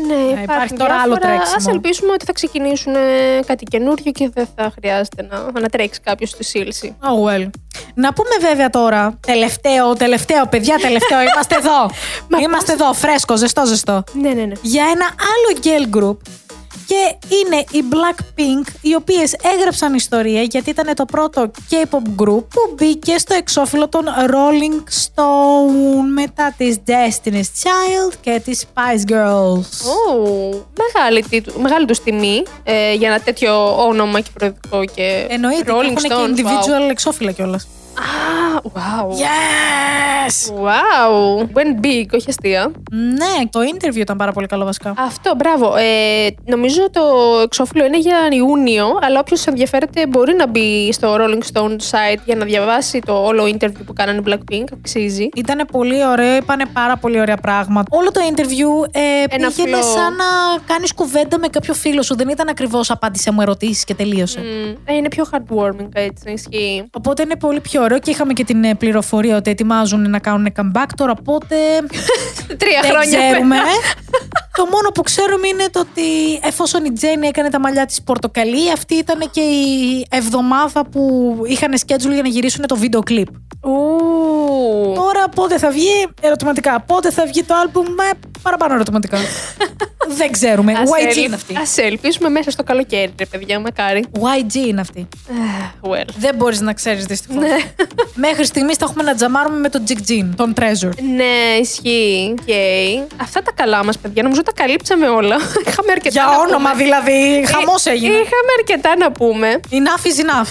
Ναι, υπάρχει υπάρχουν τώρα άλλο διάφορα. τρέξιμο. Ας ελπίσουμε ότι θα ξεκινήσουν ε, κάτι καινούριο και δεν θα χρειάζεται να, να τρέξει κάποιος στη σύλση. Oh well. Να πούμε βέβαια τώρα, τελευταίο, τελευταίο, παιδιά, τελευταίο, είμαστε εδώ. [LAUGHS] είμαστε εδώ, φρέσκο, ζεστό, ζεστό. Ναι, ναι, ναι. Για ένα άλλο girl group και είναι οι Blackpink, οι οποίες έγραψαν ιστορία γιατί ήταν το πρώτο K-pop group που μπήκε στο εξώφυλλο των Rolling Stone μετά τις Destiny's Child και τις Spice Girls. Oh, μεγάλη, τίτου- μεγάλη τους τιμή ε, για ένα τέτοιο όνομα και προεδρικό και Εννοείται, και Rolling έχουν και Stones, individual εξώφυλλα κιόλας. Α, wow. Yes! Wow. Went big, όχι αστεία. Ναι, το interview ήταν πάρα πολύ καλό βασικά. Αυτό, μπράβο. Ε, νομίζω το εξώφυλλο είναι για Ιούνιο, αλλά όποιος ενδιαφέρεται μπορεί να μπει στο Rolling Stone site για να διαβάσει το όλο interview που κάνανε Blackpink. Αξίζει. Ήταν πολύ ωραίο, είπανε πάρα πολύ ωραία πράγματα. Όλο το interview ε, Ένα πήγαινε flow. σαν να κάνεις κουβέντα με κάποιο φίλο σου. Δεν ήταν ακριβώς απάντησε μου ερωτήσεις και τελείωσε. Μμ, ε, είναι πιο heartwarming έτσι, ισχύει. Οπότε είναι πολύ πιο ωραίο και είχαμε και την ε, πληροφορία ότι ετοιμάζουν να κάνουν comeback τώρα. Οπότε [LAUGHS] Τρία δεν χρόνια ξέρουμε. μετά. [LAUGHS] το μόνο που ξέρουμε είναι το ότι εφόσον η Τζέννη έκανε τα μαλλιά της πορτοκαλί, αυτή ήταν και η εβδομάδα που είχαν schedule για να γυρίσουν το βίντεο κλιπ. Ου. Τώρα πότε θα βγει, ερωτηματικά. Πότε θα βγει το άλμπουμ, με παραπάνω ερωτηματικά. Δεν ξέρουμε. Ας YG ελ- είναι αυτή; Ας ελπίσουμε μέσα στο καλοκαίρι, ρε παιδιά, μακάρι. YG είναι αυτή; Ε, Well. Δεν μπορείς να ξέρεις δυστυχώς. Ναι. Μέχρι στιγμής θα έχουμε να τζαμάρουμε με τον Jig Jin, τον Treasure. Ναι, ισχύει. Okay. Αυτά τα καλά μας, παιδιά. Νομίζω τα καλύψαμε όλα. [LAUGHS] Είχαμε αρκετά Για να όνομα πούμε. δηλαδή, χαμός έγινε. Είχαμε αρκετά να πούμε. Enough is enough.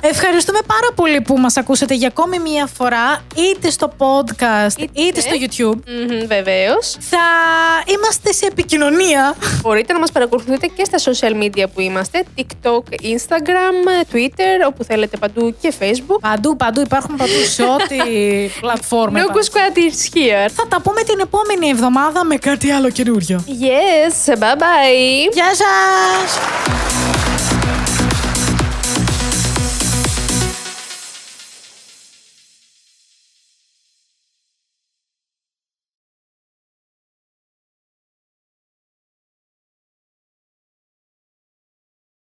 Ευχαριστούμε πάρα πολύ που μας ακούσατε για ακόμη μία φορά, είτε στο podcast, είτε, Είτε. στο YouTube. Βεβαίως. Θα είμαστε σε επικοινωνία. Μπορείτε να μας παρακολουθείτε και στα social media που είμαστε. TikTok, Instagram, Twitter, όπου θέλετε παντού και Facebook. Παντού, παντού, υπάρχουν παντού σε ό,τι [LAUGHS] πλατφόρμα. Nuku υπάρχει. Squad is here. Θα τα πούμε την επόμενη εβδομάδα με κάτι άλλο καινούριο. Yes, bye bye. Γεια σας!